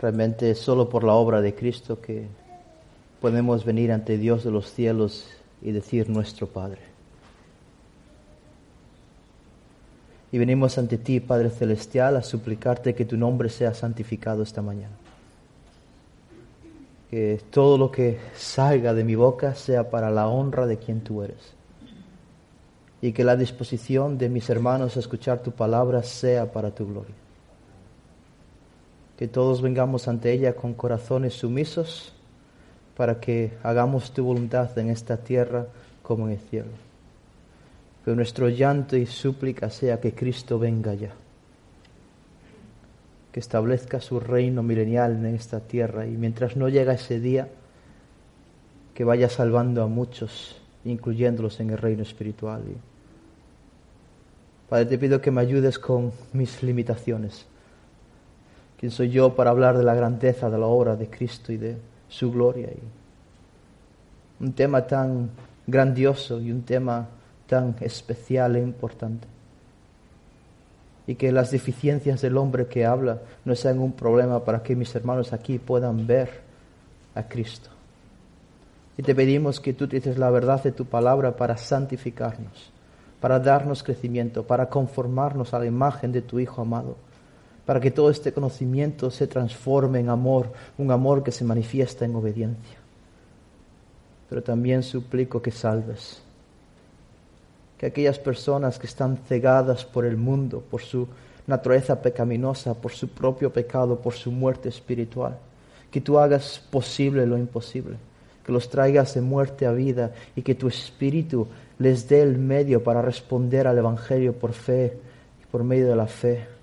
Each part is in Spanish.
Realmente es solo por la obra de Cristo que podemos venir ante Dios de los cielos y decir nuestro Padre. Y venimos ante ti, Padre Celestial, a suplicarte que tu nombre sea santificado esta mañana. Que todo lo que salga de mi boca sea para la honra de quien tú eres. Y que la disposición de mis hermanos a escuchar tu palabra sea para tu gloria que todos vengamos ante ella con corazones sumisos para que hagamos tu voluntad en esta tierra como en el cielo. Que nuestro llanto y súplica sea que Cristo venga ya, que establezca su reino milenial en esta tierra y mientras no llega ese día, que vaya salvando a muchos, incluyéndolos en el reino espiritual. Padre, te pido que me ayudes con mis limitaciones ¿Quién soy yo para hablar de la grandeza de la obra de Cristo y de su gloria? Y un tema tan grandioso y un tema tan especial e importante. Y que las deficiencias del hombre que habla no sean un problema para que mis hermanos aquí puedan ver a Cristo. Y te pedimos que tú dices la verdad de tu palabra para santificarnos, para darnos crecimiento, para conformarnos a la imagen de tu Hijo amado para que todo este conocimiento se transforme en amor, un amor que se manifiesta en obediencia. Pero también suplico que salves, que aquellas personas que están cegadas por el mundo, por su naturaleza pecaminosa, por su propio pecado, por su muerte espiritual, que tú hagas posible lo imposible, que los traigas de muerte a vida y que tu espíritu les dé el medio para responder al Evangelio por fe y por medio de la fe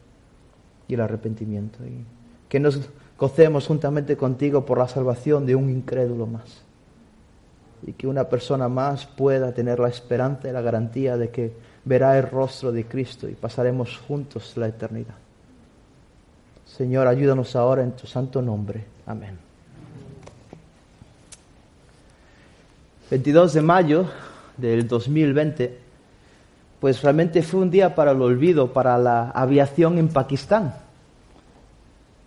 y el arrepentimiento. Y que nos gocemos juntamente contigo por la salvación de un incrédulo más. Y que una persona más pueda tener la esperanza y la garantía de que verá el rostro de Cristo y pasaremos juntos la eternidad. Señor, ayúdanos ahora en tu santo nombre. Amén. 22 de mayo del 2020 pues realmente fue un día para el olvido para la aviación en Pakistán.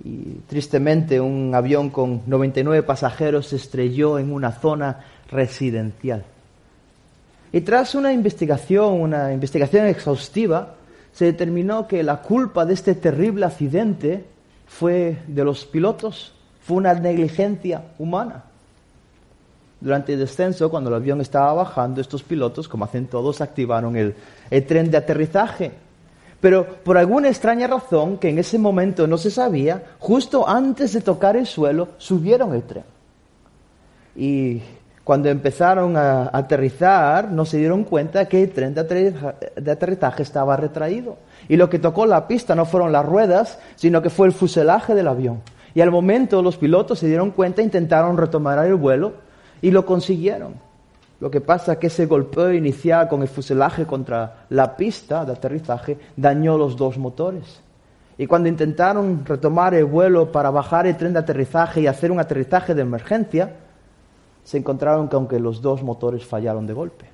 Y tristemente un avión con 99 pasajeros se estrelló en una zona residencial. Y tras una investigación, una investigación exhaustiva, se determinó que la culpa de este terrible accidente fue de los pilotos, fue una negligencia humana. Durante el descenso, cuando el avión estaba bajando, estos pilotos, como hacen todos, activaron el, tren de aterrizaje. Pero por alguna extraña razón, que en ese momento no se sabía, justo antes de tocar el suelo, subieron el tren. Y cuando empezaron a aterrizar, no se dieron cuenta que el tren de aterrizaje estaba retraído. Y lo que tocó la pista no fueron las ruedas, sino que fue el fuselaje del avión. Y al momento los pilotos se dieron cuenta e intentaron retomar el vuelo, y lo consiguieron. Lo que pasa es que ese golpeo inicial con el fuselaje contra la pista de aterrizaje dañó los dos motores. Y cuando intentaron retomar el vuelo para bajar el tren de aterrizaje y hacer un aterrizaje de emergencia, se encontraron que aunque los dos motores fallaron de golpe.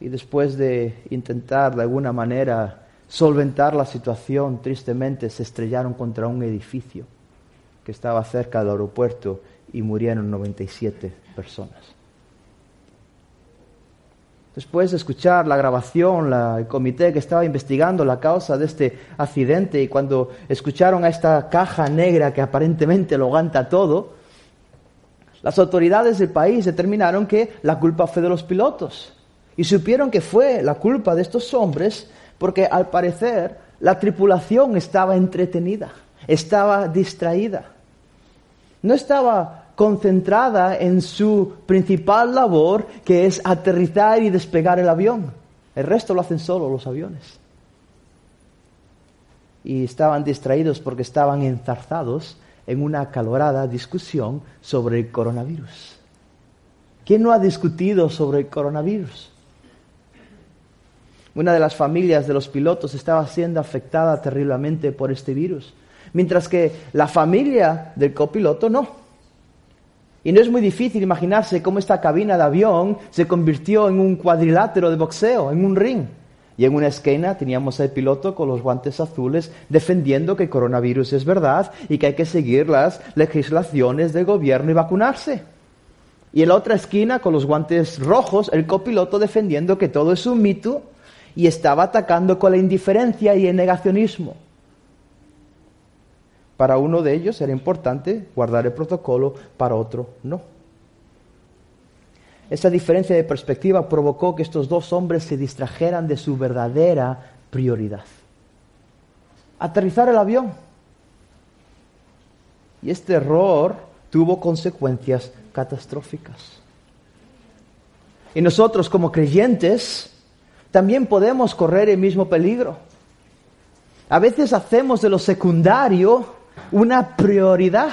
Y después de intentar de alguna manera solventar la situación, tristemente se estrellaron contra un edificio que estaba cerca del aeropuerto y murieron 97 personas. Después de escuchar la grabación, el comité que estaba investigando la causa de este accidente y cuando escucharon a esta caja negra que aparentemente lo ganta todo, las autoridades del país determinaron que la culpa fue de los pilotos y supieron que fue la culpa de estos hombres porque al parecer la tripulación estaba entretenida, estaba distraída no estaba concentrada en su principal labor, que es aterrizar y despegar el avión. El resto lo hacen solo los aviones. y estaban distraídos porque estaban enzarzados en una acalorada discusión sobre el coronavirus. ¿Quién no ha discutido sobre el coronavirus? Una de las familias de los pilotos estaba siendo afectada terriblemente por este virus, mientras que la familia del copiloto no. Y no es muy difícil imaginarse cómo esta cabina de avión se convirtió en un cuadrilátero de boxeo, en un ring. Y en una esquina teníamos al piloto con los guantes azules defendiendo que coronavirus es verdad y que hay que seguir las legislaciones del gobierno y vacunarse. Y en la otra esquina, con los guantes rojos, el copiloto defendiendo que todo es un mito y estaba atacando con la indiferencia y el negacionismo. Para uno de ellos era importante guardar el protocolo, para otro no. Esa diferencia de perspectiva provocó que estos dos hombres se distrajeran de su verdadera prioridad. Aterrizar el avión. Y este error tuvo consecuencias catastróficas. Y nosotros como creyentes también podemos correr el mismo peligro. A veces hacemos de lo secundario una prioridad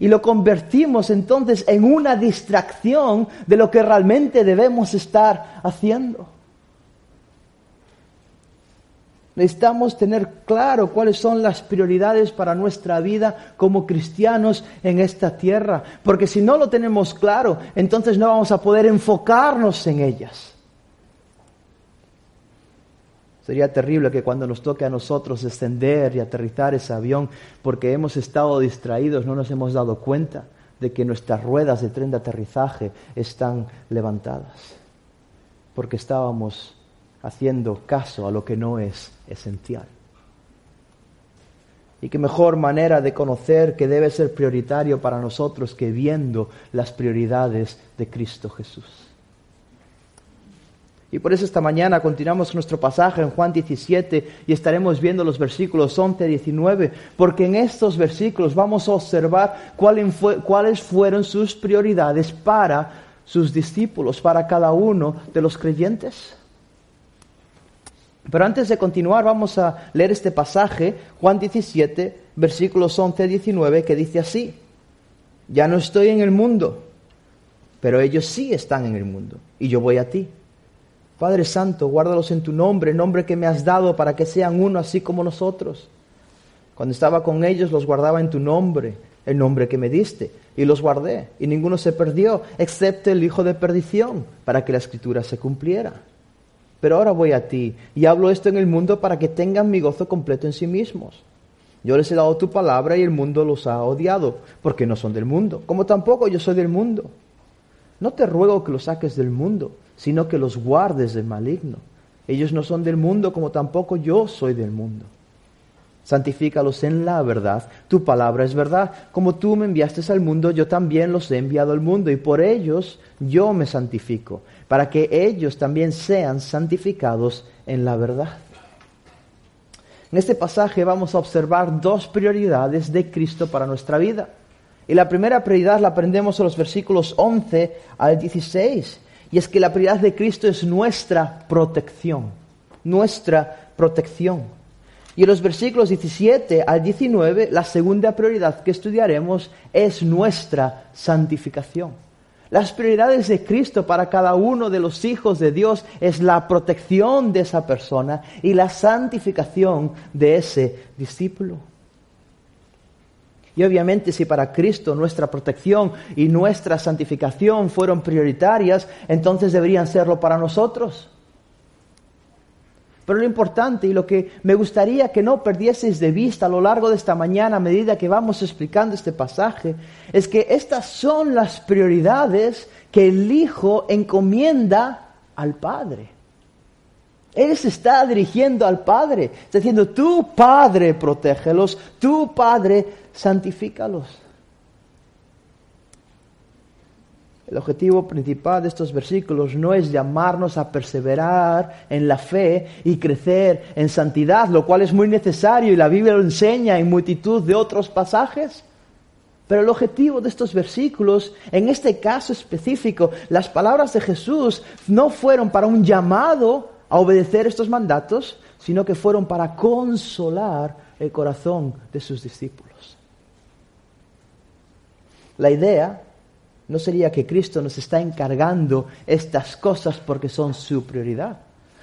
y lo convertimos entonces en una distracción de lo que realmente debemos estar haciendo. Necesitamos tener claro cuáles son las prioridades para nuestra vida como cristianos en esta tierra, porque si no lo tenemos claro, entonces no vamos a poder enfocarnos en ellas. Sería terrible que cuando nos toque a nosotros descender y aterrizar ese avión, porque hemos estado distraídos, no nos hemos dado cuenta de que nuestras ruedas de tren de aterrizaje están levantadas, porque estábamos haciendo caso a lo que no es esencial. Y qué mejor manera de conocer que debe ser prioritario para nosotros que viendo las prioridades de Cristo Jesús. Y por eso esta mañana continuamos nuestro pasaje en Juan 17 y estaremos viendo los versículos 11 a 19, porque en estos versículos vamos a observar cuáles fueron sus prioridades para sus discípulos, para cada uno de los creyentes. Pero antes de continuar, vamos a leer este pasaje, Juan 17, versículos 11 a 19, que dice así, ya no estoy en el mundo, pero ellos sí están en el mundo, y yo voy a ti. Padre Santo, guárdalos en tu nombre, nombre que me has dado para que sean uno así como nosotros. Cuando estaba con ellos los guardaba en tu nombre, el nombre que me diste, y los guardé, y ninguno se perdió, excepto el hijo de perdición, para que la escritura se cumpliera. Pero ahora voy a ti, y hablo esto en el mundo para que tengan mi gozo completo en sí mismos. Yo les he dado tu palabra y el mundo los ha odiado, porque no son del mundo, como tampoco yo soy del mundo. No te ruego que los saques del mundo, sino que los guardes del maligno. Ellos no son del mundo como tampoco yo soy del mundo. Santifícalos en la verdad. Tu palabra es verdad. Como tú me enviaste al mundo, yo también los he enviado al mundo y por ellos yo me santifico, para que ellos también sean santificados en la verdad. En este pasaje vamos a observar dos prioridades de Cristo para nuestra vida. Y la primera prioridad la aprendemos en los versículos 11 al 16. Y es que la prioridad de Cristo es nuestra protección, nuestra protección. Y en los versículos 17 al 19, la segunda prioridad que estudiaremos es nuestra santificación. Las prioridades de Cristo para cada uno de los hijos de Dios es la protección de esa persona y la santificación de ese discípulo. Y obviamente si para Cristo nuestra protección y nuestra santificación fueron prioritarias, entonces deberían serlo para nosotros. Pero lo importante y lo que me gustaría que no perdieseis de vista a lo largo de esta mañana a medida que vamos explicando este pasaje, es que estas son las prioridades que el Hijo encomienda al Padre. Él se está dirigiendo al Padre, está diciendo, tu Padre protégelos, tu Padre santifícalos. El objetivo principal de estos versículos no es llamarnos a perseverar en la fe y crecer en santidad, lo cual es muy necesario y la Biblia lo enseña en multitud de otros pasajes. Pero el objetivo de estos versículos, en este caso específico, las palabras de Jesús no fueron para un llamado a obedecer estos mandatos, sino que fueron para consolar el corazón de sus discípulos. La idea no sería que Cristo nos está encargando estas cosas porque son su prioridad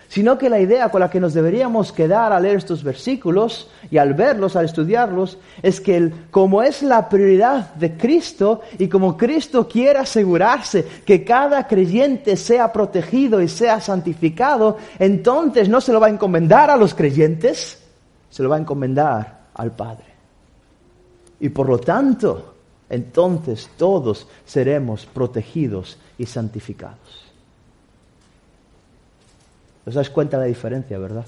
sino que la idea con la que nos deberíamos quedar al leer estos versículos y al verlos, al estudiarlos, es que como es la prioridad de Cristo y como Cristo quiere asegurarse que cada creyente sea protegido y sea santificado, entonces no se lo va a encomendar a los creyentes, se lo va a encomendar al Padre. Y por lo tanto, entonces todos seremos protegidos y santificados. ¿Os dais cuenta de la diferencia, verdad?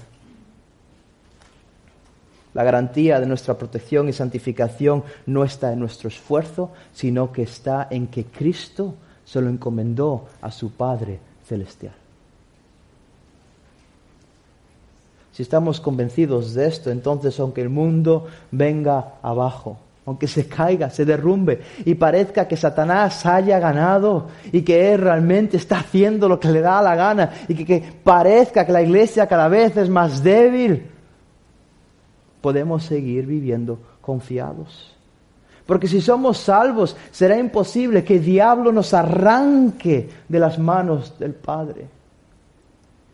La garantía de nuestra protección y santificación no está en nuestro esfuerzo, sino que está en que Cristo se lo encomendó a su Padre Celestial. Si estamos convencidos de esto, entonces aunque el mundo venga abajo, aunque se caiga, se derrumbe y parezca que Satanás haya ganado y que él realmente está haciendo lo que le da la gana y que, parezca que la iglesia cada vez es más débil, podemos seguir viviendo confiados. Porque si somos salvos, será imposible que el diablo nos arranque de las manos del Padre.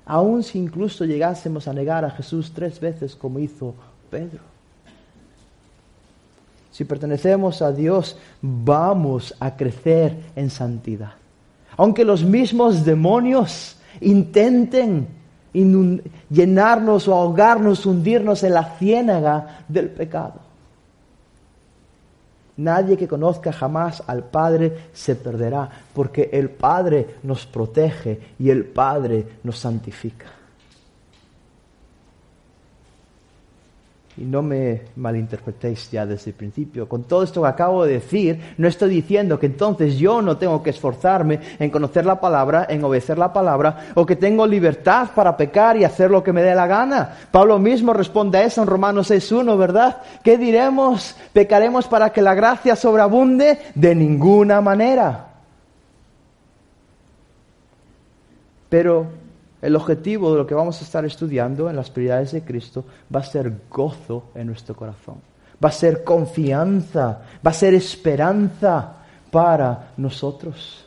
Aun si incluso llegásemos a negar a Jesús tres veces como hizo Pedro. Si pertenecemos a Dios, vamos a crecer en santidad. Aunque los mismos demonios intenten llenarnos o ahogarnos, hundirnos en la ciénaga del pecado. Nadie que conozca jamás al Padre se perderá, porque el Padre nos protege y el Padre nos santifica. Y no me malinterpretéis ya desde el principio. Con todo esto que acabo de decir, no estoy diciendo que entonces yo no tengo que esforzarme en conocer la palabra, en obedecer la palabra, o que tengo libertad para pecar y hacer lo que me dé la gana. Pablo mismo responde a eso en Romanos 6.1, ¿verdad? ¿Qué diremos? ¿Pecaremos para que la gracia sobreabunde? De ninguna manera. Pero el objetivo de lo que vamos a estar estudiando en las prioridades de Cristo va a ser gozo en nuestro corazón, va a ser confianza, va a ser esperanza para nosotros.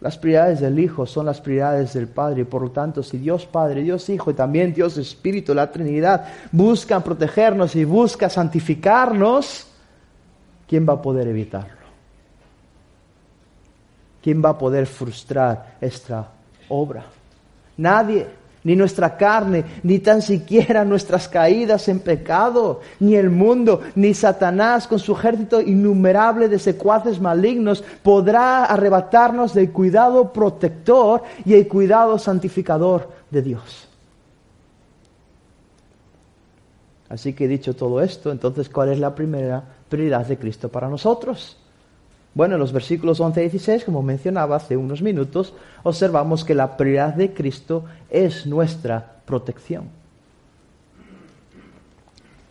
Las prioridades del Hijo son las prioridades del Padre y por lo tanto si Dios Padre, Dios Hijo y también Dios Espíritu, la Trinidad, buscan protegernos y buscan santificarnos, ¿quién va a poder evitarlo? ¿Quién va a poder frustrar esta obra? Nadie, ni nuestra carne, ni tan siquiera nuestras caídas en pecado, ni el mundo, ni Satanás con su ejército innumerable de secuaces malignos podrá arrebatarnos del cuidado protector y el cuidado santificador de Dios. Así que dicho todo esto, entonces, ¿cuál es la primera prioridad de Cristo para nosotros? Bueno, en los versículos 11 y 16, como mencionaba hace unos minutos, observamos que la prioridad de Cristo es nuestra protección.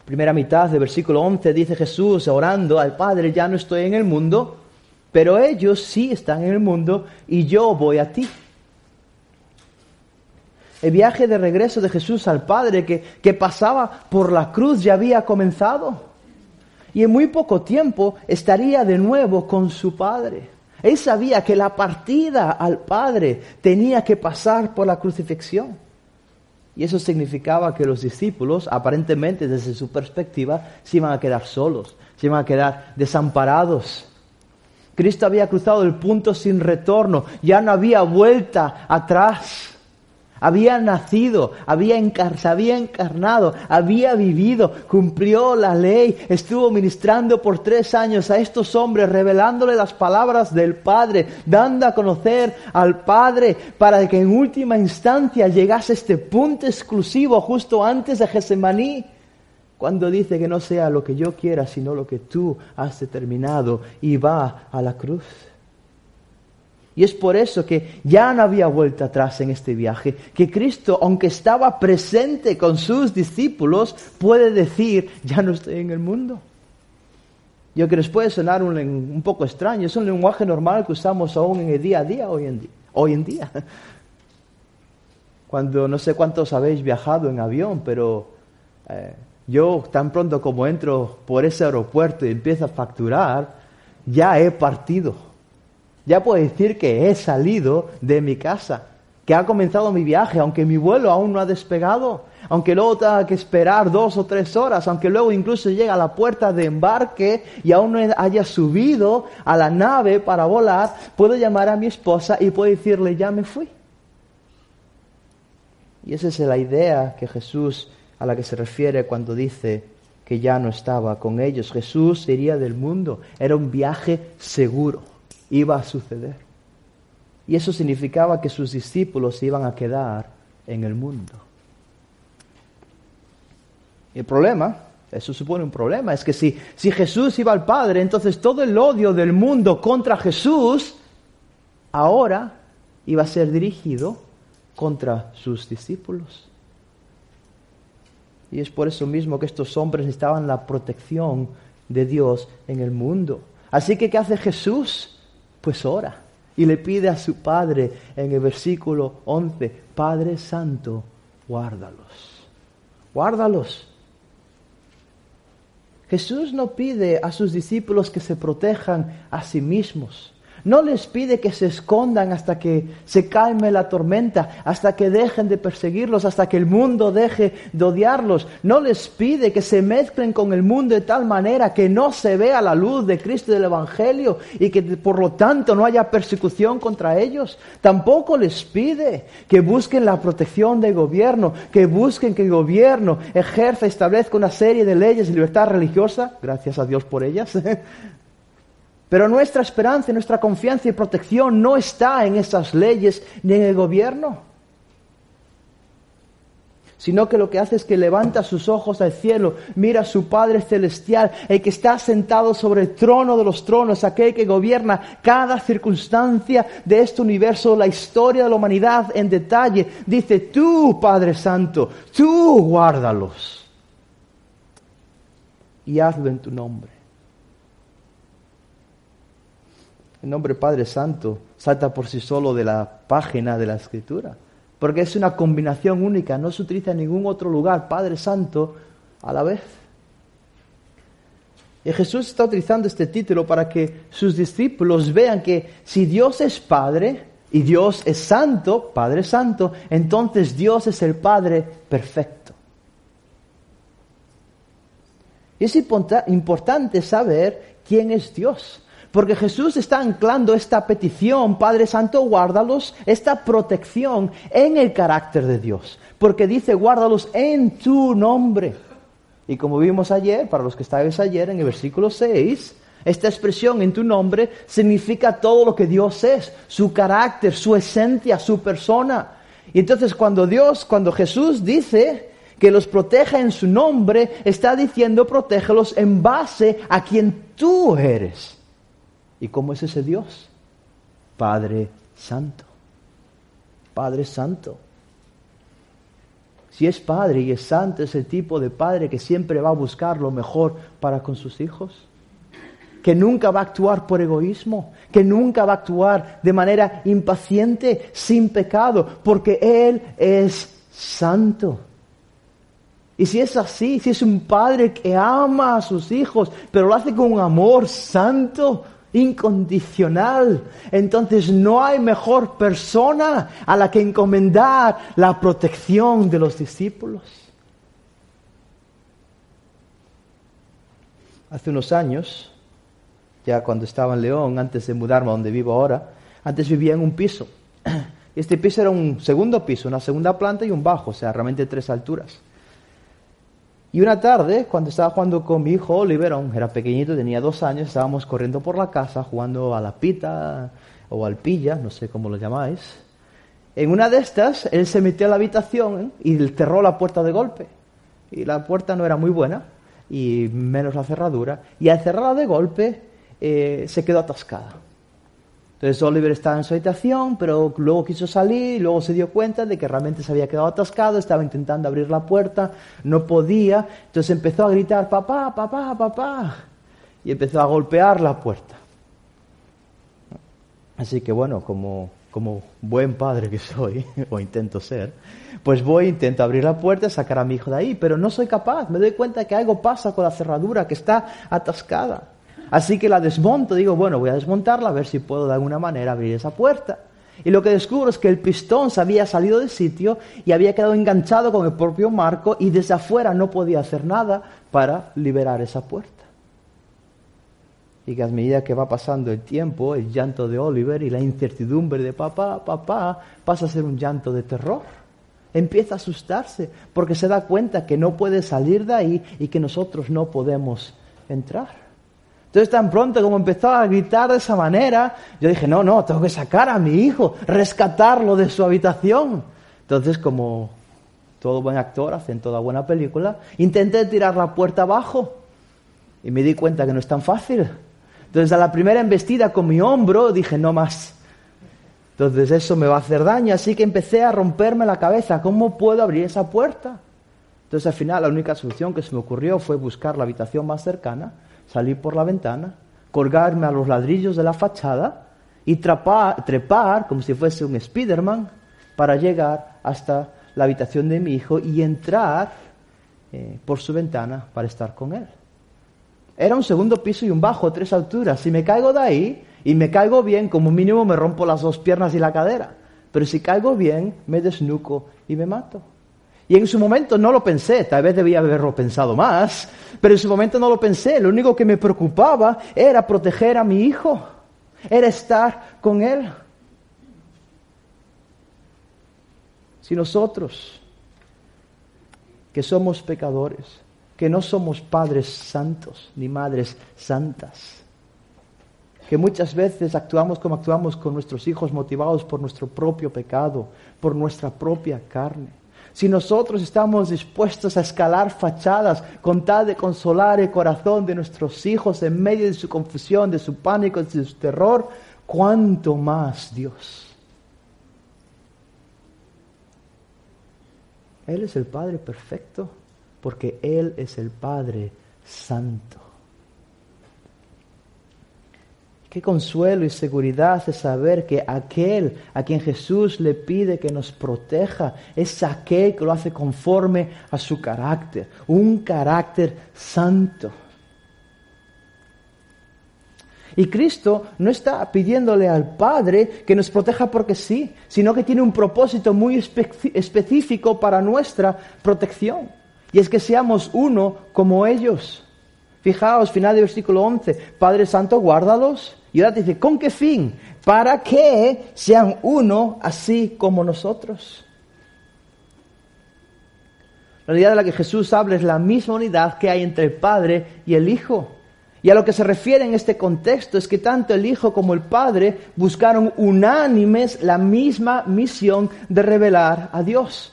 Primera mitad del versículo 11 dice Jesús orando al Padre, ya no estoy en el mundo, pero ellos sí están en el mundo y yo voy a ti. El viaje de regreso de Jesús al Padre que, que pasaba por la cruz ya había comenzado y en muy poco tiempo estaría de nuevo con su Padre. Él sabía que la partida al Padre tenía que pasar por la crucifixión. Y eso significaba que los discípulos, aparentemente desde su perspectiva, se iban a quedar solos, se iban a quedar desamparados. Cristo había cruzado el punto sin retorno, ya no había vuelta atrás había nacido, había se había encarnado, había vivido, cumplió la ley, estuvo ministrando por tres años a estos hombres, revelándole las palabras del Padre, dando a conocer al Padre para que en última instancia llegase este punto exclusivo justo antes de Gesemaní cuando dice que no sea lo que yo quiera, sino lo que tú has determinado y va a la cruz. Y es por eso que ya no había vuelta atrás en este viaje, que Cristo, aunque estaba presente con sus discípulos, puede decir, ya no estoy en el mundo. Yo que les puede sonar un, poco extraño, es un lenguaje normal que usamos aún en el día a día hoy en día. Cuando no sé cuántos habéis viajado en avión, pero eh, yo tan pronto como entro por ese aeropuerto y empiezo a facturar, ya he partido. Ya puedo decir que he salido de mi casa, que ha comenzado mi viaje, aunque mi vuelo aún no ha despegado, aunque luego tenga que esperar dos o tres horas, aunque luego incluso llegue a la puerta de embarque y aún no haya subido a la nave para volar, puedo llamar a mi esposa y puedo decirle, ya me fui. Y esa es la idea que Jesús a la que se refiere cuando dice que ya no estaba con ellos. Jesús iría del mundo. Era un viaje seguro. Iba a suceder. Y eso significaba que sus discípulos se iban a quedar en el mundo. Y el problema, eso supone un problema, es que si, si Jesús iba al Padre, entonces todo el odio del mundo contra Jesús ahora iba a ser dirigido contra sus discípulos. Y es por eso mismo que estos hombres necesitaban la protección de Dios en el mundo. Así que, ¿qué hace Jesús? Pues ora y le pide a su Padre en el versículo 11, Padre Santo, guárdalos. Guárdalos. Jesús no pide a sus discípulos que se protejan a sí mismos. No les pide que se escondan hasta que se calme la tormenta, hasta que dejen de perseguirlos, hasta que el mundo deje de odiarlos. No les pide que se mezclen con el mundo de tal manera que no se vea la luz de Cristo y del Evangelio y que por lo tanto no haya persecución contra ellos. Tampoco les pide que busquen la protección del gobierno, que busquen que el gobierno ejerza, establezca una serie de leyes de libertad religiosa, gracias a Dios por ellas, Pero nuestra esperanza, nuestra confianza y protección no está en esas leyes ni en el gobierno, sino que lo que hace es que levanta sus ojos al cielo, mira a su Padre Celestial, el que está sentado sobre el trono de los tronos, aquel que gobierna cada circunstancia de este universo, la historia de la humanidad en detalle. Dice, tú, Padre Santo, tú guárdalos y hazlo en tu nombre. El nombre Padre Santo salta por sí solo de la página de la Escritura, porque es una combinación única, no se utiliza en ningún otro lugar Padre Santo a la vez. Y Jesús está utilizando este título para que sus discípulos vean que si Dios es Padre y Dios es Santo, Padre Santo, entonces Dios es el Padre perfecto. Y es importante saber quién es Dios. Porque Jesús está anclando esta petición, Padre Santo, guárdalos, esta protección en el carácter de Dios. Porque dice, guárdalos en tu nombre. Y como vimos ayer, para los que estáis ayer, en el versículo 6, esta expresión en tu nombre significa todo lo que Dios es, su carácter, su esencia, su persona. Y entonces cuando Dios, cuando Jesús dice que los proteja en su nombre, está diciendo protégelos en base a quien tú eres. ¿Y cómo es ese Dios? Padre Santo. Padre Santo. Si es Padre y es Santo, es el tipo de Padre que siempre va a buscar lo mejor para con sus hijos. Que nunca va a actuar por egoísmo, que nunca va a actuar de manera impaciente, sin pecado, porque Él es santo. Y si es así, si es un padre que ama a sus hijos, pero lo hace con un amor santo, incondicional. Entonces no hay mejor persona a la que encomendar la protección de los discípulos. Hace unos años, ya cuando estaba en León, antes de mudarme a donde vivo ahora, antes vivía en un piso. Este piso era un segundo piso, una segunda planta y un bajo, o sea, realmente tres alturas. Y una tarde, cuando estaba jugando con mi hijo Oliver, era pequeñito, tenía dos años, estábamos corriendo por la casa jugando a la pita o al pilla, no sé cómo lo llamáis. En una de estas, él se metió a la habitación y cerró la puerta de golpe. Y la puerta no era muy buena, y menos la cerradura. Y al cerrarla de golpe, eh, se quedó atascada. Entonces Oliver estaba en su habitación, pero luego quiso salir y luego se dio cuenta de que realmente se había quedado atascado, estaba intentando abrir la puerta, no podía, entonces empezó a gritar, papá, papá, papá, y empezó a golpear la puerta. Así que bueno, como como buen padre que soy, o intento ser, pues voy, intento abrir la puerta sacar a mi hijo de ahí, pero no soy capaz, me doy cuenta que algo pasa con la cerradura, que está atascada. Así que la desmonto, digo, bueno, voy a desmontarla a ver si puedo de alguna manera abrir esa puerta. Y lo que descubro es que el pistón se había salido del sitio y había quedado enganchado con el propio marco y desde afuera no podía hacer nada para liberar esa puerta y que a medida que va pasando el tiempo, el llanto de Oliver y la incertidumbre de papá, papá, pasa a ser un llanto de terror. Empieza a asustarse porque se da cuenta que no puede salir de ahí y que nosotros no podemos entrar. Entonces tan pronto como empezó a gritar de esa manera, yo dije, no, no, tengo que sacar a mi hijo, rescatarlo de su habitación. Entonces como todo buen actor hace en toda buena película, intenté tirar la puerta abajo y me di cuenta que no es tan fácil entonces a la primera embestida con mi hombro dije, no más. Entonces eso me va a hacer daño, así que empecé a romperme la cabeza, ¿cómo puedo abrir esa puerta? Entonces al final la única solución que se me ocurrió fue buscar la habitación más cercana, salir por la ventana, colgarme a los ladrillos de la fachada y trepar, como si fuese un Spiderman para llegar hasta la habitación de mi hijo y entrar eh, por su ventana para estar con él. Era un segundo piso y un bajo, tres alturas. Si me caigo de ahí y me caigo bien, como mínimo me rompo las dos piernas y la cadera. Pero si caigo bien, me desnuco y me mato. Y en su momento no lo pensé, tal vez debía haberlo pensado más, pero en su momento no lo pensé. Lo único que me preocupaba era proteger a mi hijo, era estar con él. Si nosotros, que somos pecadores, que no somos padres santos ni madres santas, que muchas veces actuamos como actuamos con nuestros hijos motivados por nuestro propio pecado, por nuestra propia carne. Si nosotros estamos dispuestos a escalar fachadas con tal de consolar el corazón de nuestros hijos en medio de su confusión, de su pánico, de su terror, ¿cuánto más Dios? Él es el Padre perfecto porque Él es el Padre Santo. Qué consuelo y seguridad es saber que aquel a quien Jesús le pide que nos proteja es aquel que lo hace conforme a su carácter, un carácter santo. Y Cristo no está pidiéndole al Padre que nos proteja porque sí, sino que tiene un propósito muy específico para nuestra protección. Y es que seamos uno como ellos. Fijaos, final del versículo 11, Padre Santo, guárdalos. Y ahora te dice, ¿con qué fin? Para que sean uno así como nosotros. La unidad de la que Jesús habla es la misma unidad que hay entre el Padre y el Hijo. Y a lo que se refiere en este contexto es que tanto el Hijo como el Padre buscaron unánimes la misma misión de revelar a Dios.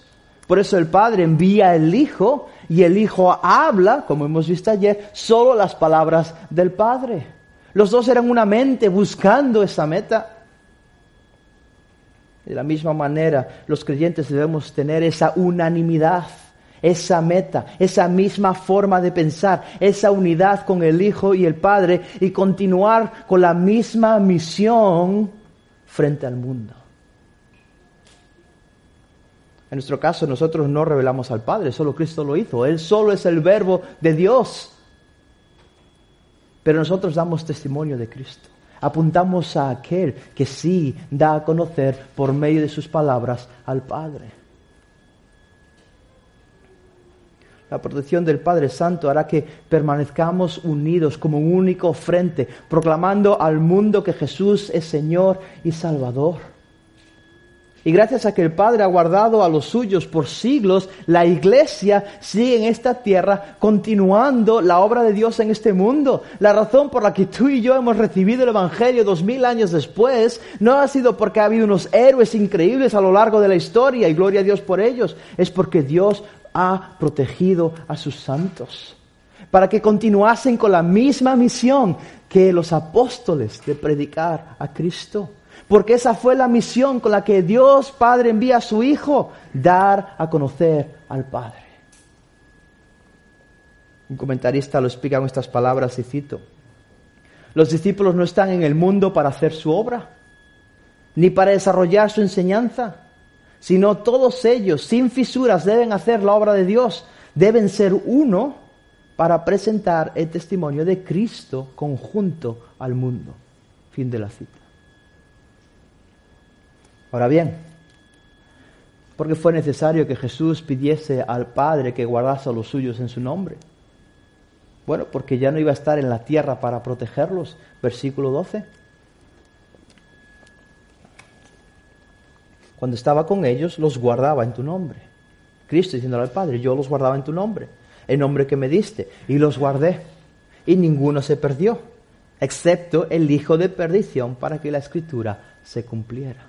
Por eso el Padre envía al Hijo y el Hijo habla, como hemos visto ayer, solo las palabras del Padre. Los dos eran una mente buscando esa meta. De la misma manera, los creyentes debemos tener esa unanimidad, esa meta, esa misma forma de pensar, esa unidad con el Hijo y el Padre y continuar con la misma misión frente al mundo. En nuestro caso, nosotros no revelamos al Padre, solo Cristo lo hizo. Él solo es el verbo de Dios. Pero nosotros damos testimonio de Cristo. Apuntamos a aquel que sí da a conocer por medio de sus palabras al Padre. La protección del Padre Santo hará que permanezcamos unidos como un único frente, proclamando al mundo que Jesús es Señor y Salvador. Y gracias a que el Padre ha guardado a los suyos por siglos, la iglesia sigue en esta tierra continuando la obra de Dios en este mundo. La razón por la que tú y yo hemos recibido el Evangelio dos mil años después no ha sido porque ha habido unos héroes increíbles a lo largo de la historia y gloria a Dios por ellos. Es porque Dios ha protegido a sus santos para que continuasen con la misma misión que los apóstoles de predicar a Cristo porque esa fue la misión con la que Dios Padre envía a su Hijo, dar a conocer al Padre. Un comentarista lo explica con estas palabras y cito. Los discípulos no están en el mundo para hacer su obra, ni para desarrollar su enseñanza, sino todos ellos, sin fisuras, deben hacer la obra de Dios, deben ser uno para presentar el testimonio de Cristo conjunto al mundo. Fin de la cita. Ahora bien, ¿por qué fue necesario que Jesús pidiese al Padre que guardase a los suyos en su nombre? Bueno, porque ya no iba a estar en la tierra para protegerlos. Versículo 12. Cuando estaba con ellos, los guardaba en tu nombre. Cristo diciéndole al Padre, yo los guardaba en tu nombre, el nombre que me diste, y los guardé. Y ninguno se perdió, excepto el hijo de perdición, para que la escritura se cumpliera.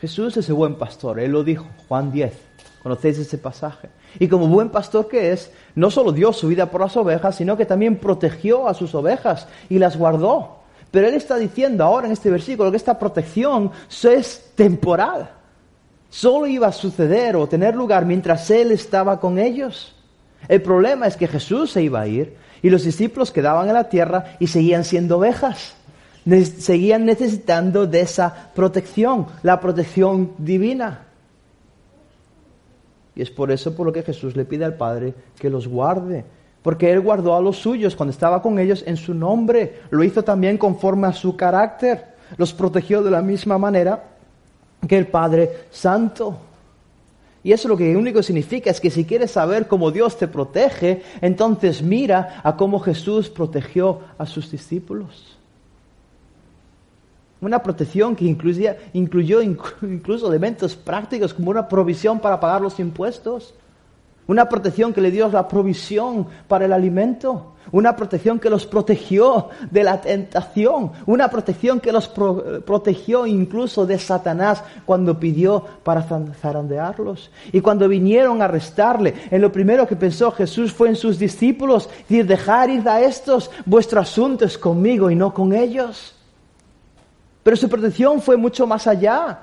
Jesús es el buen pastor, Él lo dijo, Juan 10, conocéis ese pasaje. Y como buen pastor que es, no solo dio su vida por las ovejas, sino que también protegió a sus ovejas y las guardó. Pero Él está diciendo ahora en este versículo que esta protección es temporal. Solo iba a suceder o tener lugar mientras Él estaba con ellos. El problema es que Jesús se iba a ir y los discípulos quedaban en la tierra y seguían siendo ovejas. Seguían necesitando de esa protección, la protección divina. Y es por eso por lo que Jesús le pide al Padre que los guarde, porque Él guardó a los suyos cuando estaba con ellos en su nombre. Lo hizo también conforme a su carácter. Los protegió de la misma manera que el Padre Santo. Y eso lo que único significa es que si quieres saber cómo Dios te protege, entonces mira a cómo Jesús protegió a sus discípulos. Una protección que incluyó incluso elementos prácticos como una provisión para pagar los impuestos, una protección que le dio la provisión para el alimento. Una protección que los protegió de la tentación. Una protección que los protegió incluso de Satanás cuando pidió para zarandearlos. Y cuando vinieron a arrestarle, en lo primero que pensó Jesús fue en sus discípulos. Decir, dejar ir a estos, vuestro asunto es conmigo y no con ellos. Pero su protección fue mucho más allá.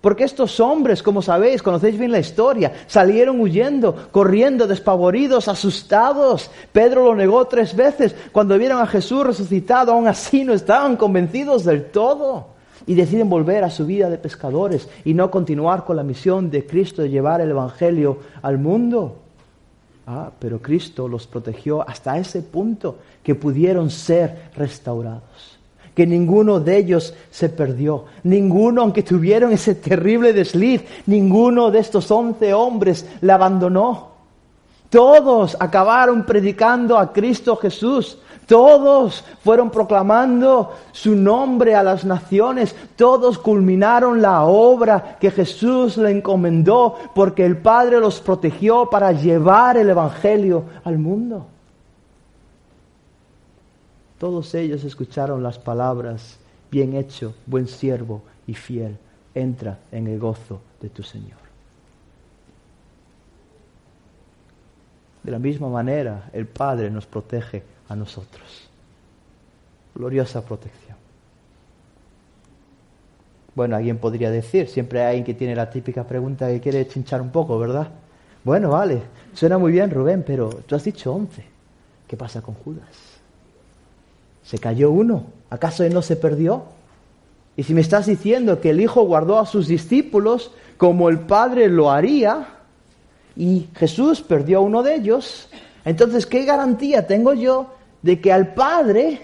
Porque estos hombres, como sabéis, conocéis bien la historia, salieron huyendo, corriendo, despavoridos, asustados. Pedro lo negó tres veces. Cuando vieron a Jesús resucitado, aún así no estaban convencidos del todo. Y deciden volver a su vida de pescadores y no continuar con la misión de Cristo de llevar el Evangelio al mundo. Ah, pero Cristo los protegió hasta ese punto que pudieron ser restaurados que ninguno de ellos se perdió. Ninguno, aunque tuvieron ese terrible desliz, ninguno de estos once hombres le abandonó. Todos acabaron predicando a Cristo Jesús. Todos fueron proclamando su nombre a las naciones. Todos culminaron la obra que Jesús le encomendó porque el Padre los protegió para llevar el Evangelio al mundo. Todos ellos escucharon las palabras, bien hecho, buen siervo y fiel, entra en el gozo de tu Señor. De la misma manera, el Padre nos protege a nosotros. Gloriosa protección. Bueno, alguien podría decir, siempre hay alguien que tiene la típica pregunta que quiere chinchar un poco, ¿verdad? Bueno, vale, suena muy bien, Rubén, pero tú has dicho once. ¿Qué pasa con Judas? Se cayó uno. ¿Acaso él no se perdió? Y si me estás diciendo que el Hijo guardó a sus discípulos como el Padre lo haría, y Jesús perdió a uno de ellos, entonces, ¿qué garantía tengo yo de que al Padre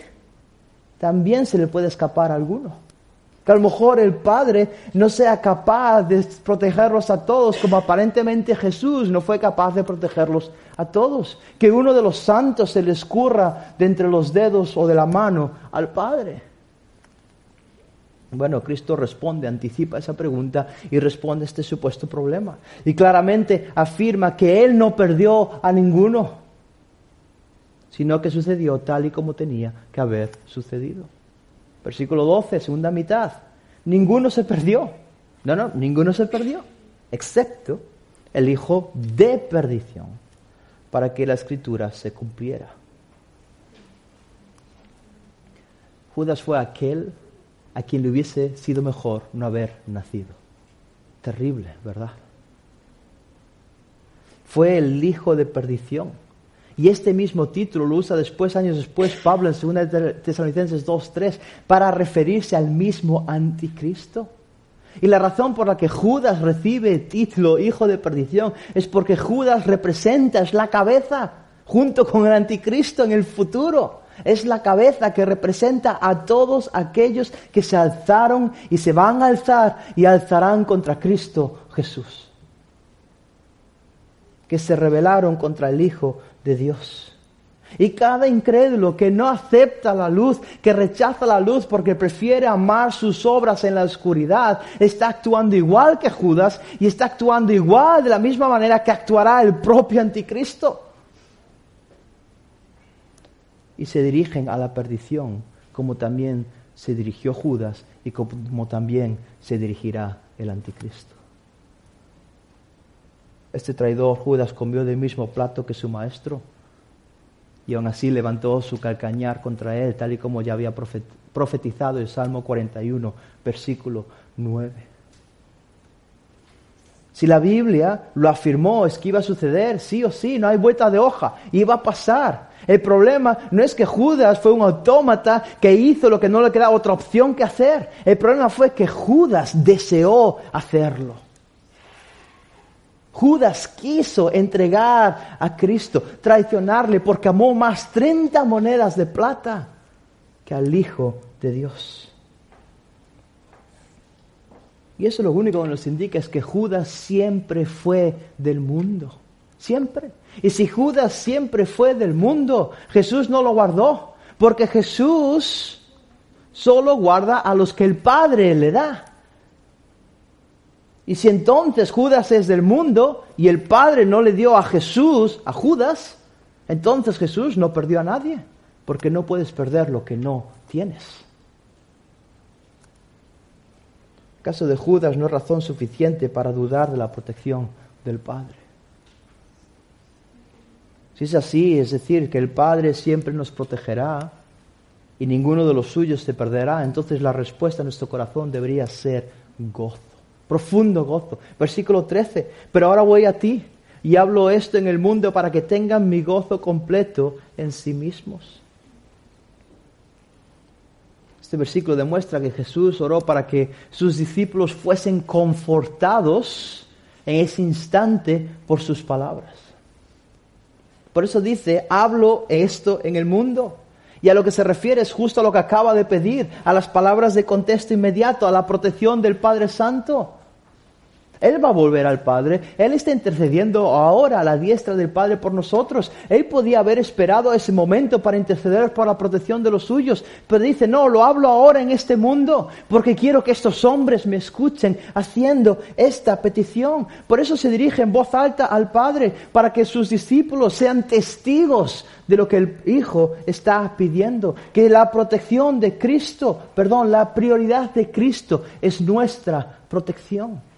también se le puede escapar alguno? Que a lo mejor el Padre no sea capaz de protegerlos a todos como aparentemente Jesús no fue capaz de protegerlos a todos. Que uno de los santos se le escurra de entre los dedos o de la mano al Padre. Bueno, Cristo responde, anticipa esa pregunta y responde a este supuesto problema. Y claramente afirma que Él no perdió a ninguno, sino que sucedió tal y como tenía que haber sucedido. Versículo 12, segunda mitad. Ninguno se perdió. No, no, ninguno se perdió, excepto el hijo de perdición, para que la escritura se cumpliera. Judas fue aquel a quien le hubiese sido mejor no haber nacido. Terrible, ¿verdad? Fue el hijo de perdición Y este mismo título lo usa después, años después, Pablo en 2 Tesalonicenses 2.3, para referirse al mismo anticristo. Y la razón por la que Judas recibe título hijo de perdición es porque Judas representa, es la cabeza, junto con el anticristo en el futuro. Es la cabeza que representa a todos aquellos que se alzaron y se van a alzar y alzarán contra Cristo Jesús. Que se rebelaron contra el Hijo de Dios. Y cada incrédulo que no acepta la luz, que rechaza la luz porque prefiere amar sus obras en la oscuridad, está actuando igual que Judas y está actuando igual de la misma manera que actuará el propio anticristo y se dirigen a la perdición, como también se dirigió Judas y como también se dirigirá el anticristo. Este traidor Judas comió del mismo plato que su maestro y aún así levantó su calcañar contra él, tal y como ya había profetizado el Salmo 41, versículo 9. Si la Biblia lo afirmó, es que iba a suceder, sí o sí, no hay vuelta de hoja, iba a pasar. El problema no es que Judas fue un autómata que hizo lo que no le quedaba otra opción que hacer. El problema fue que Judas deseó hacerlo. Judas quiso entregar a Cristo, traicionarle porque amó más 30 monedas de plata que al Hijo de Dios. Y eso lo único que nos indica es que Judas siempre fue del mundo. Siempre. Y si Judas siempre fue del mundo, Jesús no lo guardó. Porque Jesús solo guarda a los que el Padre le da. Y si entonces Judas es del mundo y el Padre no le dio a Jesús, a Judas, entonces Jesús no perdió a nadie. Porque no puedes perder lo que no tienes. El caso de Judas no es razón suficiente para dudar de la protección del Padre. Si es así, es decir, que el Padre siempre nos protegerá y ninguno de los suyos se perderá, entonces la respuesta a nuestro corazón debería ser gozo, profundo gozo. Versículo 13, pero ahora voy a ti y hablo esto en el mundo para que tengan mi gozo completo en sí mismos. Este versículo demuestra que Jesús oró para que sus discípulos fuesen confortados en ese instante por sus palabras. Por eso dice, hablo esto en el mundo. Y a lo que se refiere es justo a lo que acaba de pedir, a las palabras de contexto inmediato, a la protección del Padre Santo. Él va a volver al Padre. Él está intercediendo ahora a la diestra del Padre por nosotros. Él podía haber esperado ese momento para interceder por la protección de los suyos. Pero dice, no, lo hablo ahora en este mundo porque quiero que estos hombres me escuchen haciendo esta petición. Por eso se dirige en voz alta al Padre, para que sus discípulos sean testigos de lo que el Hijo está pidiendo. Que la protección de Cristo, perdón, la prioridad de Cristo es nuestra protección.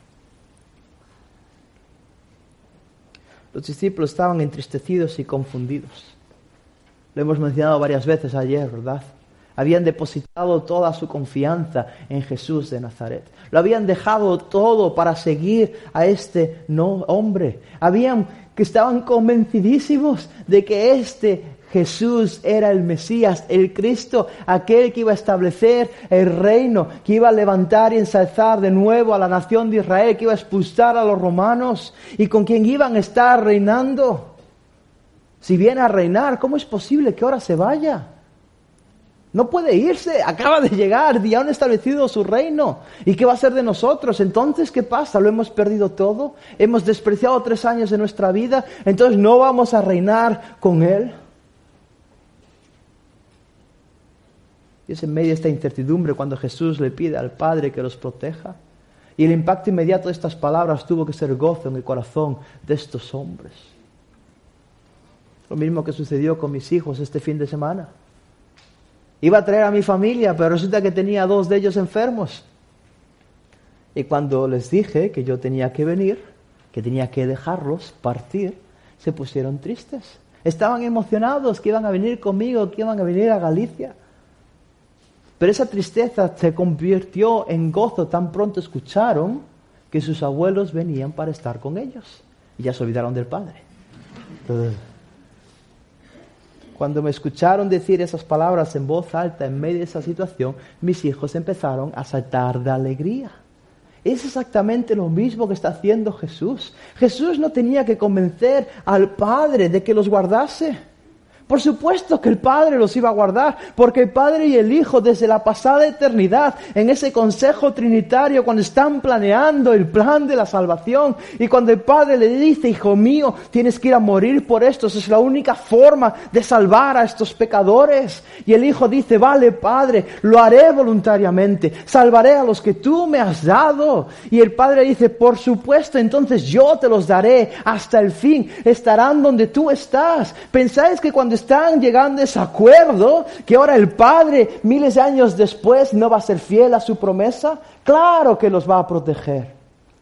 Los discípulos estaban entristecidos y confundidos. Lo hemos mencionado varias veces ayer, ¿verdad? Habían depositado toda su confianza en Jesús de Nazaret. Lo habían dejado todo para seguir a este no hombre. Habían que estaban convencidísimos de que este Jesús era el Mesías, el Cristo, aquel que iba a establecer el reino, que iba a levantar y ensalzar de nuevo a la nación de Israel, que iba a expulsar a los romanos y con quien iban a estar reinando. Si viene a reinar, ¿cómo es posible que ahora se vaya? No puede irse, acaba de llegar, ya han establecido su reino. ¿Y qué va a ser de nosotros? Entonces, ¿qué pasa? ¿Lo hemos perdido todo? ¿Hemos despreciado tres años de nuestra vida? Entonces, ¿no vamos a reinar con Él? Y es en medio de esta incertidumbre cuando Jesús le pide al Padre que los proteja. Y el impacto inmediato de estas palabras tuvo que ser gozo en el corazón de estos hombres. Lo mismo que sucedió con mis hijos este fin de semana. Iba a traer a mi familia, pero resulta que tenía dos de ellos enfermos. Y cuando les dije que yo tenía que venir, que tenía que dejarlos partir, se pusieron tristes. Estaban emocionados que iban a venir conmigo, que iban a venir a Galicia. Pero esa tristeza se convirtió en gozo tan pronto escucharon que sus abuelos venían para estar con ellos. Y ya se olvidaron del padre. cuando me escucharon decir esas palabras en voz alta en medio de esa situación, mis hijos empezaron a saltar de alegría. Es exactamente lo mismo que está haciendo Jesús. Jesús no tenía que convencer al Padre de que los guardase. Por supuesto que el Padre los iba a guardar, porque el Padre y el Hijo desde la pasada eternidad, en ese consejo trinitario, cuando están planeando el plan de la salvación, y cuando el Padre le dice, Hijo mío, tienes que ir a morir por estos, es la única forma de salvar a estos pecadores. Y el Hijo dice, vale Padre, lo haré voluntariamente, salvaré a los que tú me has dado. Y el Padre dice, por supuesto, entonces yo te los daré hasta el fin, estarán donde tú estás. ¿Pensáis que cuando están llegando a ese acuerdo, que ahora el Padre, miles de años después, no va a ser fiel a su promesa, claro que los va a proteger.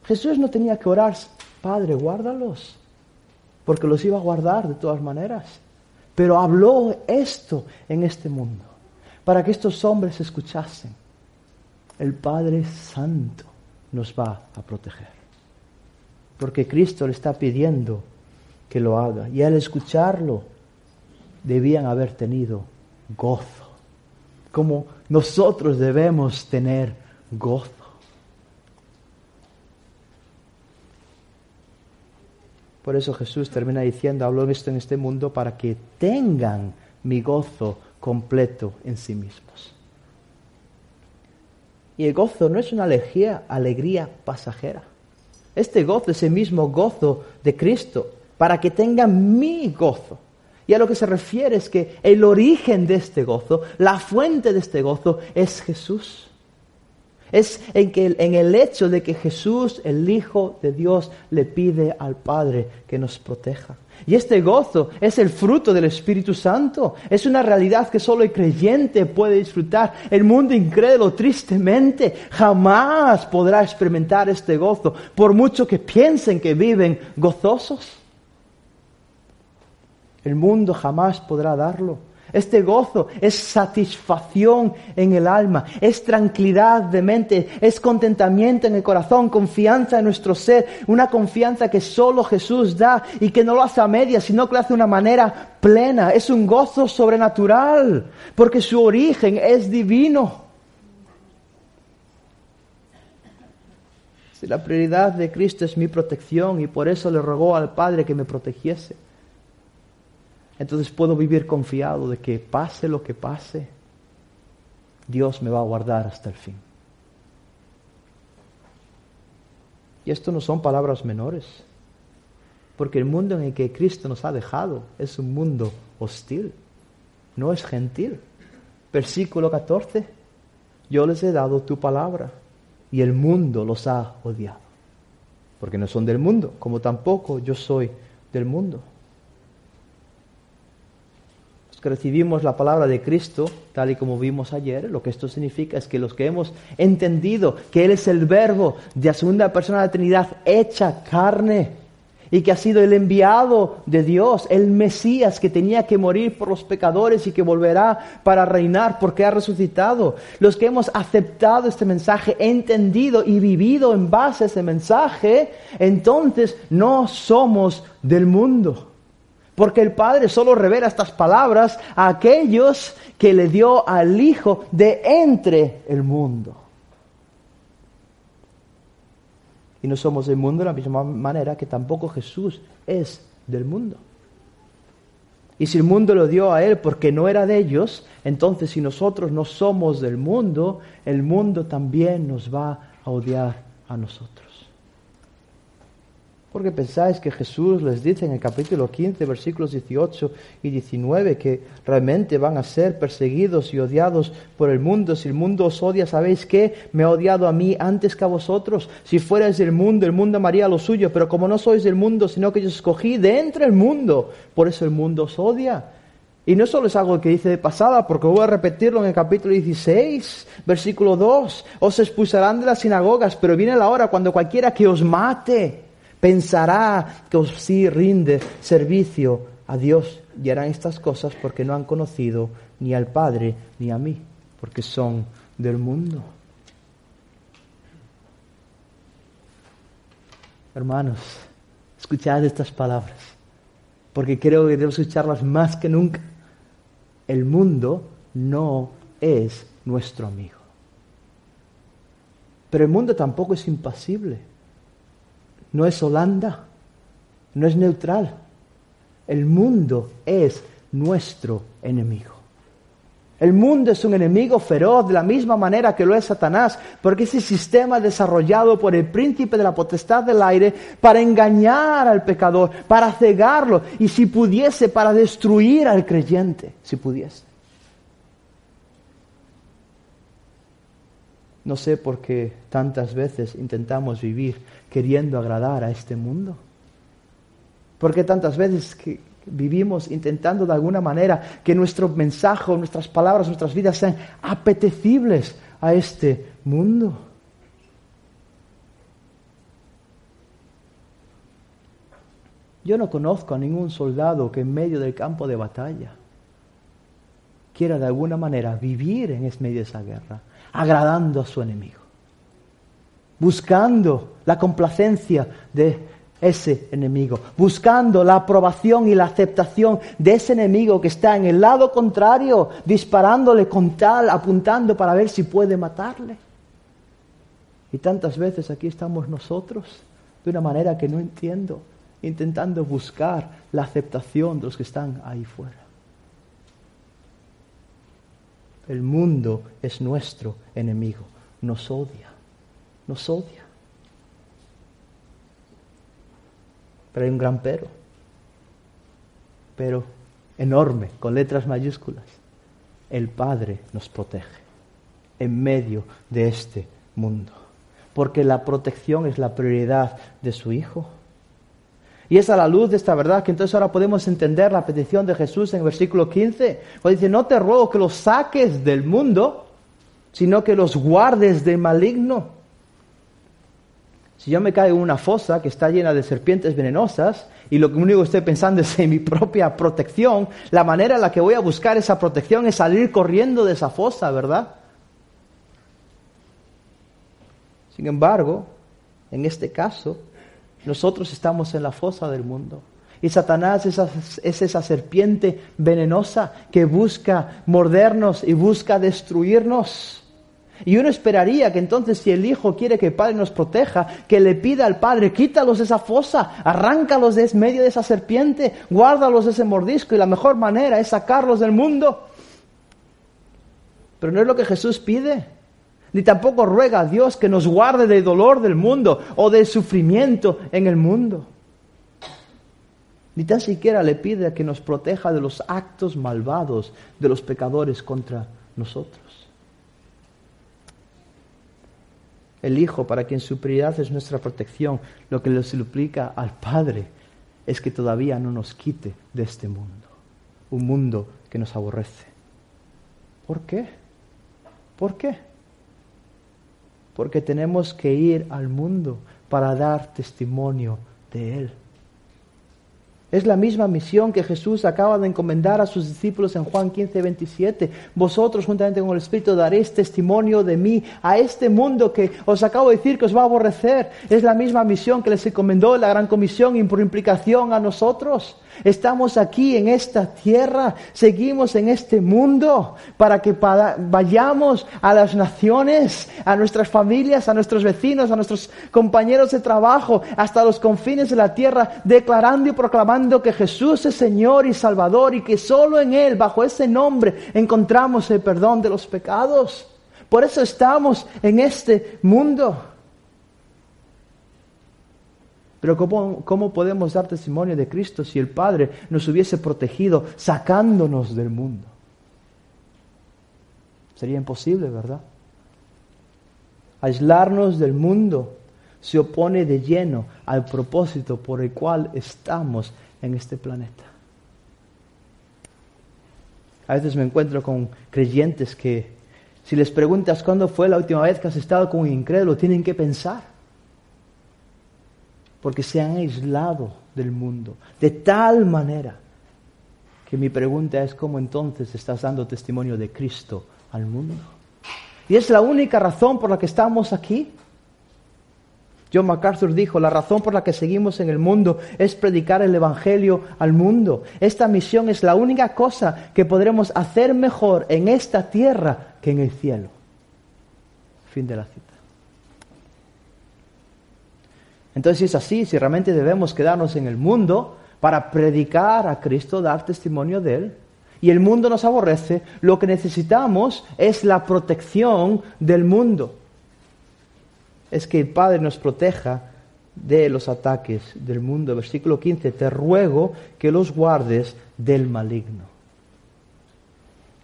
Jesús no tenía que orar, Padre, guárdalos, porque los iba a guardar de todas maneras. Pero habló esto en este mundo, para que estos hombres escuchasen. El Padre Santo nos va a proteger. Porque Cristo le está pidiendo que lo haga. Y al escucharlo, debían haber tenido gozo, como nosotros debemos tener gozo. Por eso Jesús termina diciendo, hablo esto en este mundo para que tengan mi gozo completo en sí mismos. Y el gozo no es una alegría, alegría pasajera. Este gozo es el mismo gozo de Cristo, para que tengan mi gozo. Y a lo que se refiere es que el origen de este gozo, la fuente de este gozo es Jesús. Es en, que, en el hecho de que Jesús, el Hijo de Dios, le pide al Padre que nos proteja. Y este gozo es el fruto del Espíritu Santo. Es una realidad que solo el creyente puede disfrutar. El mundo incrédulo, tristemente, jamás podrá experimentar este gozo, por mucho que piensen que viven gozosos. El mundo jamás podrá darlo. Este gozo es satisfacción en el alma, es tranquilidad de mente, es contentamiento en el corazón, confianza en nuestro ser, una confianza que solo Jesús da y que no lo hace a medias, sino que lo hace de una manera plena. Es un gozo sobrenatural, porque su origen es divino. Si la prioridad de Cristo es mi protección y por eso le rogó al Padre que me protegiese entonces puedo vivir confiado de que pase lo que pase, Dios me va a guardar hasta el fin. Y esto no son palabras menores, porque el mundo en el que Cristo nos ha dejado es un mundo hostil, no es gentil. Versículo 14, yo les he dado tu palabra y el mundo los ha odiado, porque no son del mundo, como tampoco yo soy del mundo que recibimos la palabra de Cristo, tal y como vimos ayer, lo que esto significa es que los que hemos entendido que Él es el verbo de la segunda persona de la Trinidad hecha carne y que ha sido el enviado de Dios, el Mesías que tenía que morir por los pecadores y que volverá para reinar porque ha resucitado. Los que hemos aceptado este mensaje, entendido y vivido en base a ese mensaje, entonces no somos del mundo porque el Padre solo revela estas palabras a aquellos que le dio al Hijo de entre el mundo. Y no somos del mundo de la misma manera que tampoco Jesús es del mundo. Y si el mundo lo dio a Él porque no era de ellos, entonces si nosotros no somos del mundo, el mundo también nos va a odiar a nosotros. Porque pensáis que Jesús les dice en el capítulo 15, versículos 18 y 19, que realmente van a ser perseguidos y odiados por el mundo. Si el mundo os odia, ¿sabéis qué? Me ha odiado a mí antes que a vosotros. Si fuerais del mundo, el mundo amaría lo suyo. Pero como no sois del mundo, sino que yo escogí de entre mundo, por eso el mundo os odia. Y no solo es algo que dice de pasada, porque voy a repetirlo en el capítulo 16, versículo 2. Os expulsarán de las sinagogas, pero viene la hora cuando cualquiera que os mate pensará que os sí rinde servicio a Dios y harán estas cosas porque no han conocido ni al Padre ni a mí, porque son del mundo. Hermanos, escuchad estas palabras, porque creo que debemos escucharlas más que nunca, el mundo no es nuestro amigo. Pero el mundo tampoco es impasible. No es Holanda, no es neutral. El mundo es nuestro enemigo. El mundo es un enemigo feroz de la misma manera que lo es Satanás, porque es el sistema desarrollado por el príncipe de la potestad del aire para engañar al pecador, para cegarlo y si pudiese, para destruir al creyente, si pudiese. No sé por qué tantas veces intentamos vivir queriendo agradar a este mundo. ¿Por qué tantas veces que vivimos intentando de alguna manera que nuestro mensaje, nuestras palabras, nuestras vidas sean apetecibles a este mundo? Yo no conozco a ningún soldado que en medio del campo de batalla quiera de alguna manera vivir en medio de esa guerra agradando a su enemigo, buscando la complacencia de ese enemigo, buscando la aprobación y la aceptación de ese enemigo que está en el lado contrario, disparándole con tal, apuntando para ver si puede matarle. Y tantas veces aquí estamos nosotros de una manera que no entiendo, intentando buscar la aceptación de los que están ahí fuera. El mundo es nuestro enemigo, nos odia, nos odia. Pero hay un gran pero, pero enorme, con letras mayúsculas. El Padre nos protege en medio de este mundo, porque la protección es la prioridad de su Hijo. Y es a la luz de esta verdad que entonces ahora podemos entender la petición de Jesús en el versículo 15, cuando dice, no te ruego que los saques del mundo, sino que los guardes del maligno. Si yo me caigo en una fosa que está llena de serpientes venenosas y lo único que estoy pensando es en mi propia protección, la manera en la que voy a buscar esa protección es salir corriendo de esa fosa, ¿verdad? Sin embargo, en este caso, nosotros estamos en la fosa del mundo. Y Satanás es, es, esa serpiente venenosa que busca mordernos y busca destruirnos. Y uno esperaría que entonces si el Hijo quiere que el Padre nos proteja, que le pida al Padre, quítalos de esa fosa, arráncalos de medio de esa serpiente, guárdalos de ese mordisco y la mejor manera es sacarlos del mundo. Pero no es lo que Jesús pide ni tampoco ruega a Dios que nos guarde del dolor del mundo o del sufrimiento en el mundo. Ni tan siquiera le pide que nos proteja de los actos malvados de los pecadores contra nosotros. El Hijo, para quien su prioridad es nuestra protección, lo que le suplica al Padre es que todavía no nos quite de este mundo, un mundo que nos aborrece. ¿Por qué? ¿Por qué? porque tenemos que ir al mundo para dar testimonio de Él. Es la misma misión que Jesús acaba de encomendar a sus discípulos en Juan 15, 27. Vosotros juntamente con el Espíritu daréis testimonio de mí a este mundo que os acabo de decir que os va a aborrecer. Es la misma misión que les encomendó la gran comisión y por implicación a nosotros. Estamos aquí en esta tierra, seguimos en este mundo para que vayamos a las naciones, a nuestras familias, a nuestros vecinos, a nuestros compañeros de trabajo, hasta los confines de la tierra, declarando y proclamando que Jesús es Señor y Salvador y que solo en Él, bajo ese nombre, encontramos el perdón de los pecados. Por eso estamos en este mundo. Pero ¿cómo, podemos dar testimonio de Cristo si el Padre nos hubiese protegido sacándonos del mundo? Sería imposible, ¿verdad? Aislarnos del mundo se opone de lleno al propósito por el cual estamos en este planeta. A veces me encuentro con creyentes que si les preguntas cuándo fue la última vez que has estado con un incrédulo, tienen que pensar porque se han aislado del mundo de tal manera que mi pregunta es cómo entonces estás dando testimonio de Cristo al mundo. Y es la única razón por la que estamos aquí. John MacArthur dijo, la razón por la que seguimos en el mundo es predicar el Evangelio al mundo. Esta misión es la única cosa que podremos hacer mejor en esta tierra que en el cielo. Fin de la cita. Entonces, si es así, si realmente debemos quedarnos en el mundo para predicar a Cristo, dar testimonio de Él, y el mundo nos aborrece, lo que necesitamos es la protección del mundo es que el Padre nos proteja de los ataques del mundo. Versículo 15, te ruego que los guardes del maligno.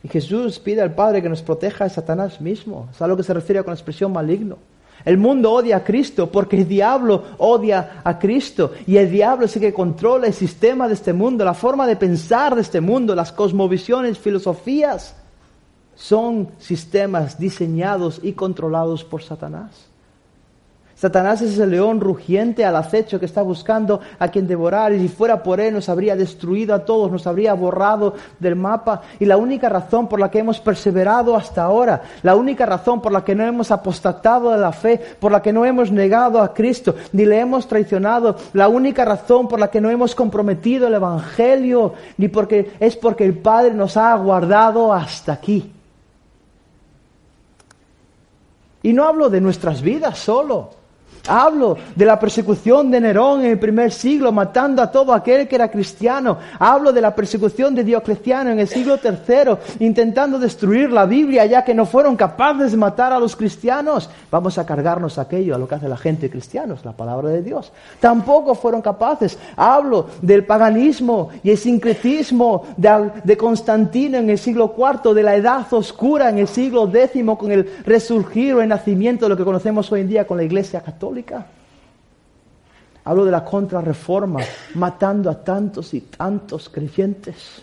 Y Jesús pide al Padre que nos proteja de Satanás mismo. Es a lo que se refiere con la expresión maligno. El mundo odia a Cristo porque el diablo odia a Cristo. Y el diablo es el que controla el sistema de este mundo, la forma de pensar de este mundo, las cosmovisiones, filosofías. Son sistemas diseñados y controlados por Satanás. Satanás es el león rugiente al acecho que está buscando a quien devorar y si fuera por él nos habría destruido a todos, nos habría borrado del mapa. Y la única razón por la que hemos perseverado hasta ahora, la única razón por la que no hemos apostatado de la fe, por la que no hemos negado a Cristo, ni le hemos traicionado, la única razón por la que no hemos comprometido el Evangelio, ni porque es porque el Padre nos ha guardado hasta aquí. Y no hablo de nuestras vidas solo. Hablo de la persecución de Nerón en el primer siglo, matando a todo aquel que era cristiano. Hablo de la persecución de Diocleciano en el siglo III, intentando destruir la Biblia, ya que no fueron capaces de matar a los cristianos. Vamos a cargarnos aquello, a lo que hace la gente cristiana, la palabra de Dios. Tampoco fueron capaces. Hablo del paganismo y el sincretismo de, de Constantino en el siglo IV, de la edad oscura en el siglo X, con el resurgir o el nacimiento de lo que conocemos hoy en día con la Iglesia Católica. Hablo de la contrarreforma, matando a tantos y tantos creyentes.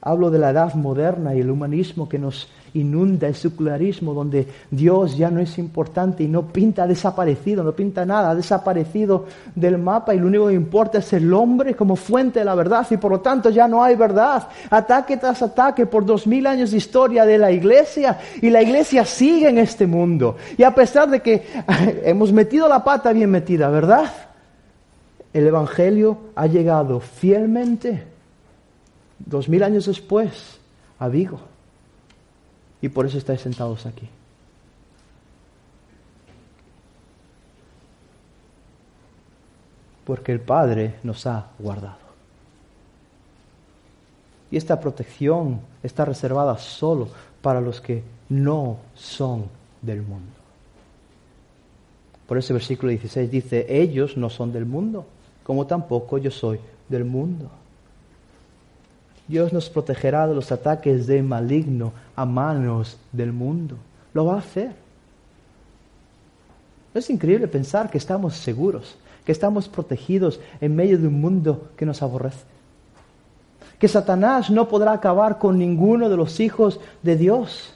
Hablo de la edad moderna y el humanismo que nos inunda el secularismo, donde Dios ya no es importante y no pinta, ha desaparecido, no pinta nada, ha desaparecido del mapa y lo único que importa es el hombre como fuente de la verdad y por lo tanto ya no hay verdad. Ataque tras ataque por dos mil años de historia de la iglesia y la iglesia sigue en este mundo. Y a pesar de que hemos metido la pata bien metida, ¿verdad? El Evangelio ha llegado fielmente, dos mil años después, a Vigo. Y por eso estáis sentados aquí. Porque el Padre nos ha guardado. Y esta protección está reservada solo para los que no son del mundo. Por ese versículo 16 dice, ellos no son del mundo, como tampoco yo soy del mundo. Dios nos protegerá de los ataques de maligno a manos del mundo. Lo va a hacer. es increíble pensar que estamos seguros, que estamos protegidos en medio de un mundo que nos aborrece. Que Satanás no podrá acabar con ninguno de los hijos de Dios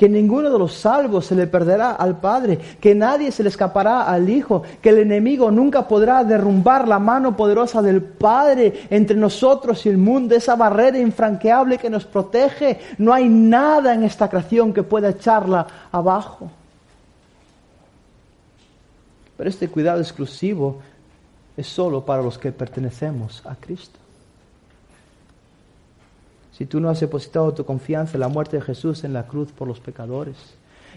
que ninguno de los salvos se le perderá al Padre, que nadie se le escapará al Hijo, que el enemigo nunca podrá derrumbar la mano poderosa del Padre entre nosotros y el mundo, esa barrera infranqueable que nos protege. No hay nada en esta creación que pueda echarla abajo. Pero este cuidado exclusivo es solo para los que pertenecemos a Cristo. Si tú no has depositado tu confianza en la muerte de Jesús en la cruz por los pecadores,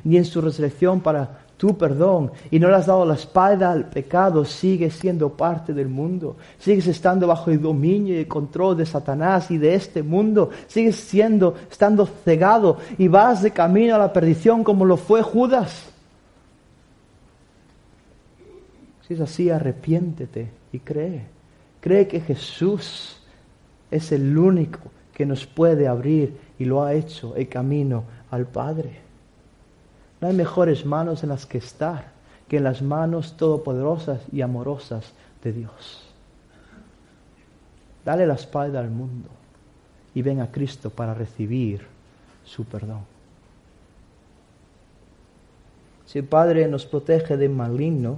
ni en su resurrección para tu perdón, y no le has dado la espalda al pecado, sigues siendo parte del mundo, sigues estando bajo el dominio y el control de Satanás y de este mundo, sigues siendo, estando cegado y vas de camino a la perdición como lo fue Judas. Si es así, arrepiéntete y cree. Cree que Jesús es el único que nos puede abrir y lo ha hecho el camino al Padre. No hay mejores manos en las que estar que en las manos todopoderosas y amorosas de Dios. Dale la espalda al mundo y ven a Cristo para recibir su perdón. Si el Padre nos protege de maligno,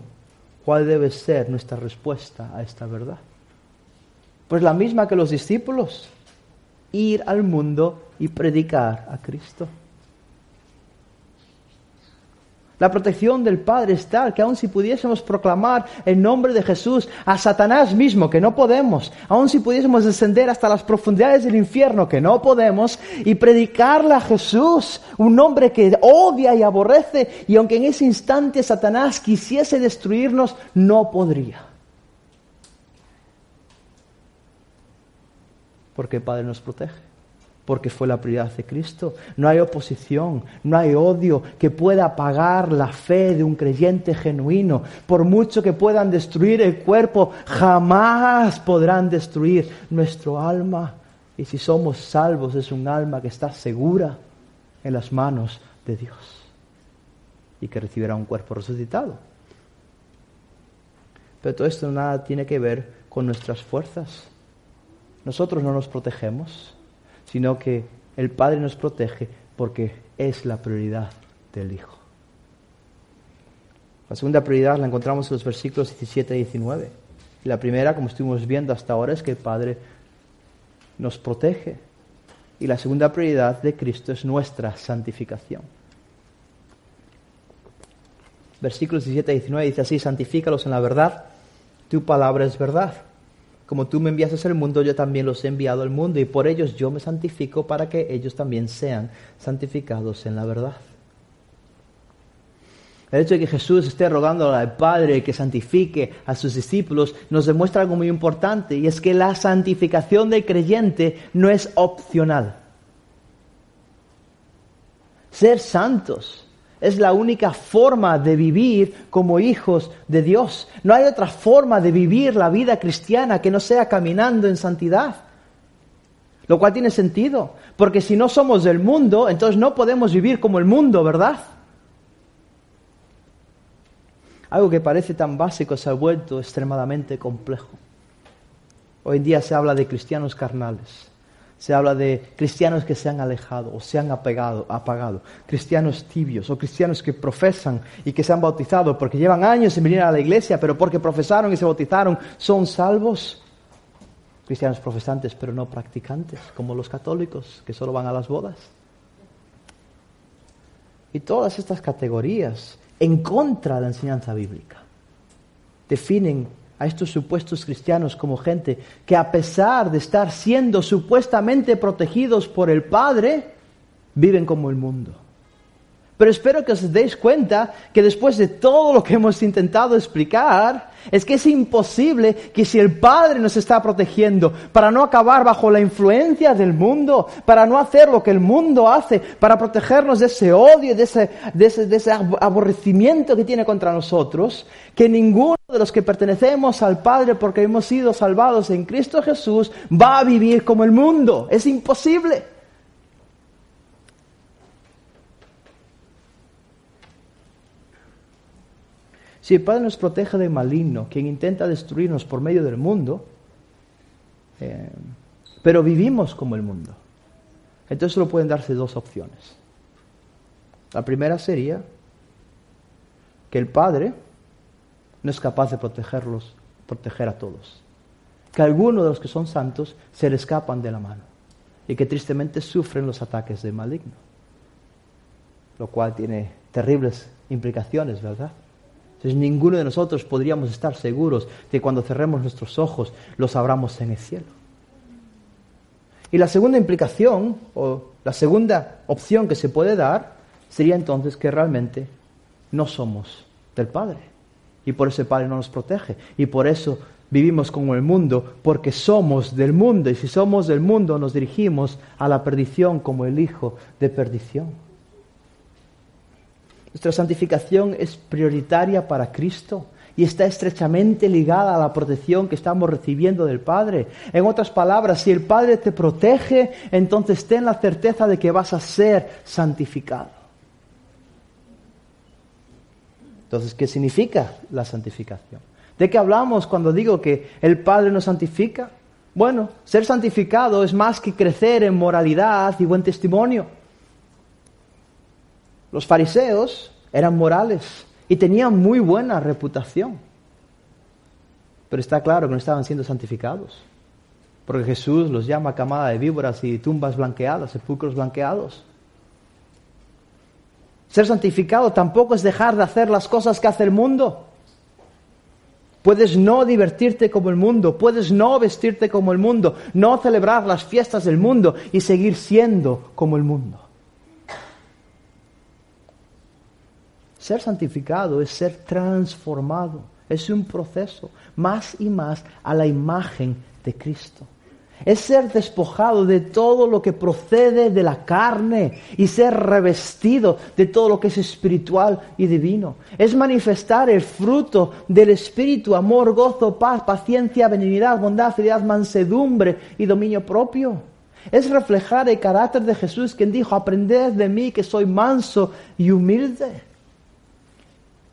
¿cuál debe ser nuestra respuesta a esta verdad? Pues la misma que los discípulos ir al mundo y predicar a Cristo. La protección del Padre es tal que aun si pudiésemos proclamar el nombre de Jesús a Satanás mismo, que no podemos, aun si pudiésemos descender hasta las profundidades del infierno, que no podemos, y predicarle a Jesús, un nombre que odia y aborrece, y aunque en ese instante Satanás quisiese destruirnos, no podría. Porque el Padre nos protege porque fue la prioridad de Cristo. No hay oposición, no hay odio que pueda apagar la fe de un creyente genuino. Por mucho que puedan destruir el cuerpo, jamás podrán destruir nuestro alma. Y si somos salvos, es un alma que está segura en las manos de Dios y que recibirá un cuerpo resucitado. Pero todo esto nada tiene que ver con nuestras fuerzas. Nosotros no nos protegemos sino que el Padre nos protege porque es la prioridad del Hijo. La segunda prioridad la encontramos en los versículos 17 y 19. Y la primera, como estuvimos viendo hasta ahora, es que el Padre nos protege. Y la segunda prioridad de Cristo es nuestra santificación. Versículos 17 y 19 dice así, santifícalos en la verdad, tu palabra es verdad. Como tú me enviaste al mundo, yo también los he enviado al mundo y por ellos yo me santifico para que ellos también sean santificados en la verdad. El hecho de que Jesús esté rogando al Padre que santifique a sus discípulos nos demuestra algo muy importante y es que la santificación del creyente no es opcional. Ser santos es la única forma de vivir como hijos de Dios. No hay otra forma de vivir la vida cristiana que no sea caminando en santidad. Lo cual tiene sentido, porque si no somos del mundo, entonces no podemos vivir como el mundo, ¿verdad? Algo que parece tan básico se ha vuelto extremadamente complejo. Hoy en día se habla de cristianos carnales. Se habla de cristianos que se han alejado o se han apegado, apagado, cristianos tibios o cristianos que profesan y que se han bautizado porque llevan años en venir a la iglesia, pero porque profesaron y se bautizaron son salvos. Cristianos profesantes pero no practicantes, como los católicos que solo van a las bodas. Y todas estas categorías en contra de la enseñanza bíblica definen a estos supuestos cristianos como gente que a pesar de estar siendo supuestamente protegidos por el Padre, viven como el mundo. Pero espero que os deis cuenta que después de todo lo que hemos intentado explicar, es que es imposible que si el Padre nos está protegiendo para no acabar bajo la influencia del mundo, para no hacer lo que el mundo hace, para protegernos de ese odio, de ese, de ese, de ese aborrecimiento que tiene contra nosotros, que ninguno de los que pertenecemos al Padre porque hemos sido salvados en Cristo Jesús va a vivir como el mundo. Es imposible. Si el Padre nos protege del maligno, quien intenta destruirnos por medio del mundo, eh, pero vivimos como el mundo, entonces solo pueden darse dos opciones. La primera sería que el Padre no es capaz de protegerlos, proteger a todos. Que algunos de los que son santos se le escapan de la mano y que tristemente sufren los ataques del maligno. Lo cual tiene terribles implicaciones, ¿verdad? Entonces ninguno de nosotros podríamos estar seguros de que cuando cerremos nuestros ojos los abramos en el cielo. Y la segunda implicación, o la segunda opción que se puede dar, sería entonces que realmente no somos del Padre. Y por eso el Padre no nos protege. Y por eso vivimos como el mundo, porque somos del mundo. Y si somos del mundo, nos dirigimos a la perdición como el Hijo de perdición. Nuestra santificación es prioritaria para Cristo y está estrechamente ligada a la protección que estamos recibiendo del Padre. En otras palabras, si el Padre te protege, entonces ten la certeza de que vas a ser santificado. Entonces, ¿qué significa la santificación? ¿De qué hablamos cuando digo que el Padre nos santifica? Bueno, ser santificado es más que crecer en moralidad y buen testimonio. Los fariseos eran morales y tenían muy buena reputación. Pero está claro que no estaban siendo santificados. Porque Jesús los llama camada de víboras y tumbas blanqueadas, sepulcros blanqueados. Ser santificado tampoco es dejar de hacer las cosas que hace el mundo. Puedes no divertirte como el mundo, puedes no vestirte como el mundo, no celebrar las fiestas del mundo y seguir siendo como el mundo. Ser santificado es ser transformado, es un proceso más y más a la imagen de Cristo. Es ser despojado de todo lo que procede de la carne y ser revestido de todo lo que es espiritual y divino. Es manifestar el fruto del Espíritu, amor, gozo, paz, paciencia, benignidad, bondad, fidelidad, mansedumbre y dominio propio. Es reflejar el carácter de Jesús, quien dijo, aprended de mí que soy manso y humilde.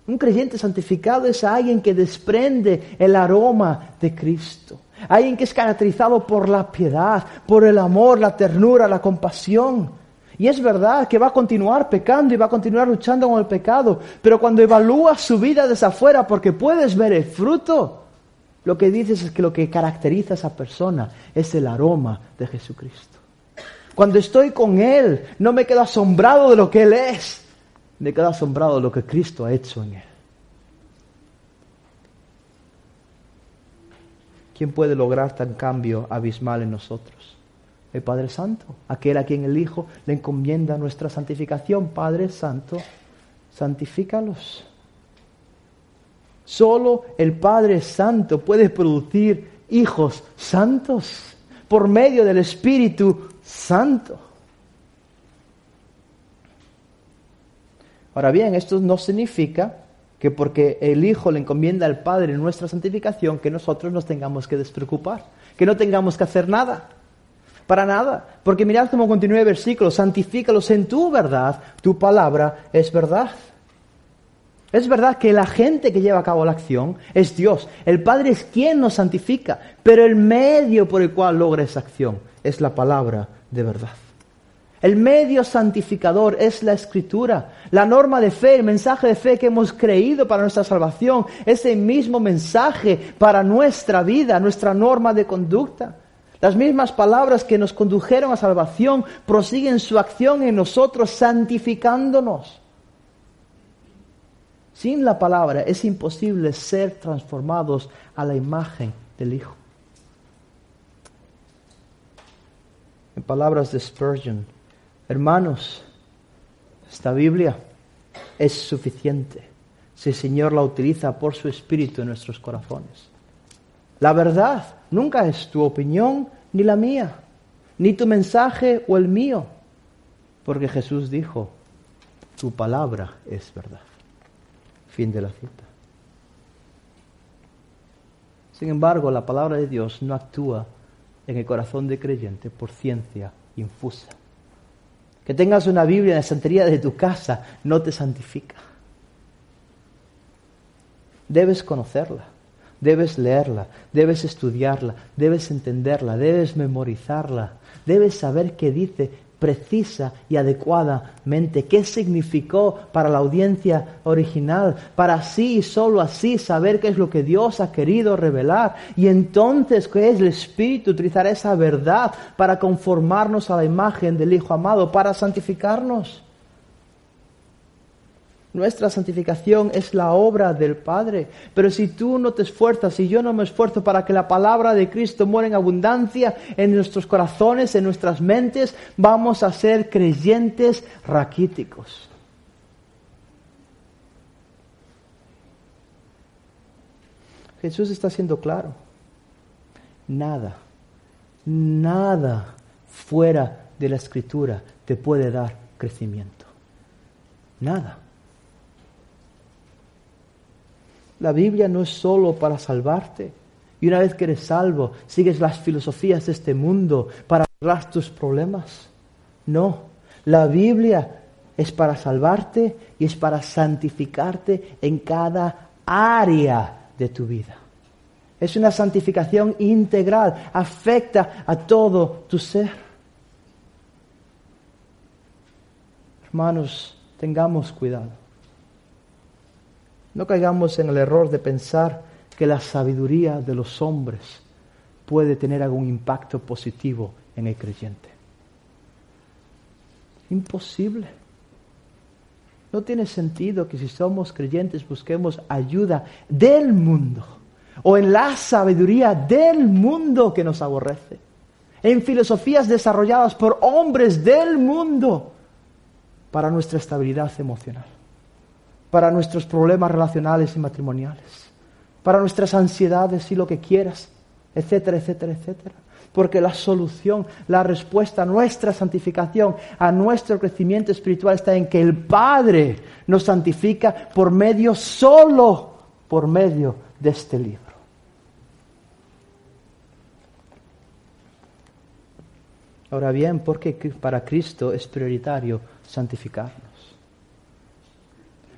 Un creyente santificado es alguien que desprende el aroma de Cristo. Alguien que es caracterizado por la piedad, por el amor, la ternura, la compasión. Y es verdad que va a continuar pecando y va a continuar luchando con el pecado. Pero cuando evalúas su vida desde afuera, porque puedes ver el fruto, lo que dices es que lo que caracteriza a esa persona es el aroma de Jesucristo. Cuando estoy con Él, no me quedo asombrado de lo que Él es, me quedo asombrado lo que Cristo ha hecho en él. ¿Quién puede lograr tan cambio abismal en nosotros? El Padre Santo, aquel a quien el Hijo le encomienda nuestra santificación. Padre Santo, santifícalos. Solo el Padre Santo puede producir hijos santos por medio del Espíritu Santo. Ahora bien, esto no significa que porque el Hijo le encomienda al Padre nuestra santificación, que nosotros nos tengamos que despreocupar, que no tengamos que hacer nada. Para nada. Porque mirad cómo continúa el versículo, santifícalos en tu verdad, tu palabra es verdad. Es verdad que la gente que lleva a cabo la acción es Dios. El Padre es quien nos santifica, pero el medio por el cual logra esa acción es la palabra de verdad. El medio santificador es la escritura, la norma de fe, el mensaje de fe que hemos creído para nuestra salvación, ese mismo mensaje para nuestra vida, nuestra norma de conducta. Las mismas palabras que nos condujeron a salvación prosiguen su acción en nosotros, santificándonos. Sin la palabra es imposible ser transformados a la imagen del Hijo. En palabras de Spurgeon, Hermanos, esta Biblia es suficiente si el Señor la utiliza por su Espíritu en nuestros corazones. La verdad nunca es tu opinión ni la mía, ni tu mensaje o el mío, porque Jesús dijo, tu palabra es verdad. Fin de la cita. Sin embargo, la palabra de Dios no actúa en el corazón de creyente por ciencia infusa. Que tengas una Biblia en la santería de tu casa no te santifica. Debes conocerla, debes leerla, debes estudiarla, debes entenderla, debes memorizarla, debes saber qué dice precisa y adecuadamente, qué significó para la audiencia original, para así y solo así saber qué es lo que Dios ha querido revelar. Y entonces qué es el Espíritu utilizar esa verdad para conformarnos a la imagen del Hijo amado, para santificarnos. Nuestra santificación es la obra del Padre. Pero si tú no te esfuerzas, y yo no me esfuerzo para que la palabra de Cristo muera en abundancia en nuestros corazones, en nuestras mentes, vamos a ser creyentes raquíticos. Jesús está siendo claro. Nada, nada fuera de la escritura te puede dar crecimiento. Nada. La Biblia no es solo para salvarte. Y una vez que eres salvo, sigues las filosofías de este mundo para arreglar tus problemas. No, la Biblia es para salvarte y es para santificarte en cada área de tu vida. Es una santificación integral, afecta a todo tu ser. Hermanos, tengamos cuidado. No caigamos en el error de pensar que la sabiduría de los hombres puede tener algún impacto positivo en el creyente. Imposible. No tiene sentido que si somos creyentes busquemos ayuda del mundo o en la sabiduría del mundo que nos aborrece, en filosofías desarrolladas por hombres del mundo para nuestra estabilidad emocional, para nuestros problemas relacionales y matrimoniales, para nuestras ansiedades y lo que quieras, etcétera, etcétera, etcétera. Porque la solución, la respuesta a nuestra santificación, a nuestro crecimiento espiritual está en que el Padre nos santifica por medio, solo por medio de este libro. Ahora bien, ¿por qué para Cristo es prioritario santificarnos?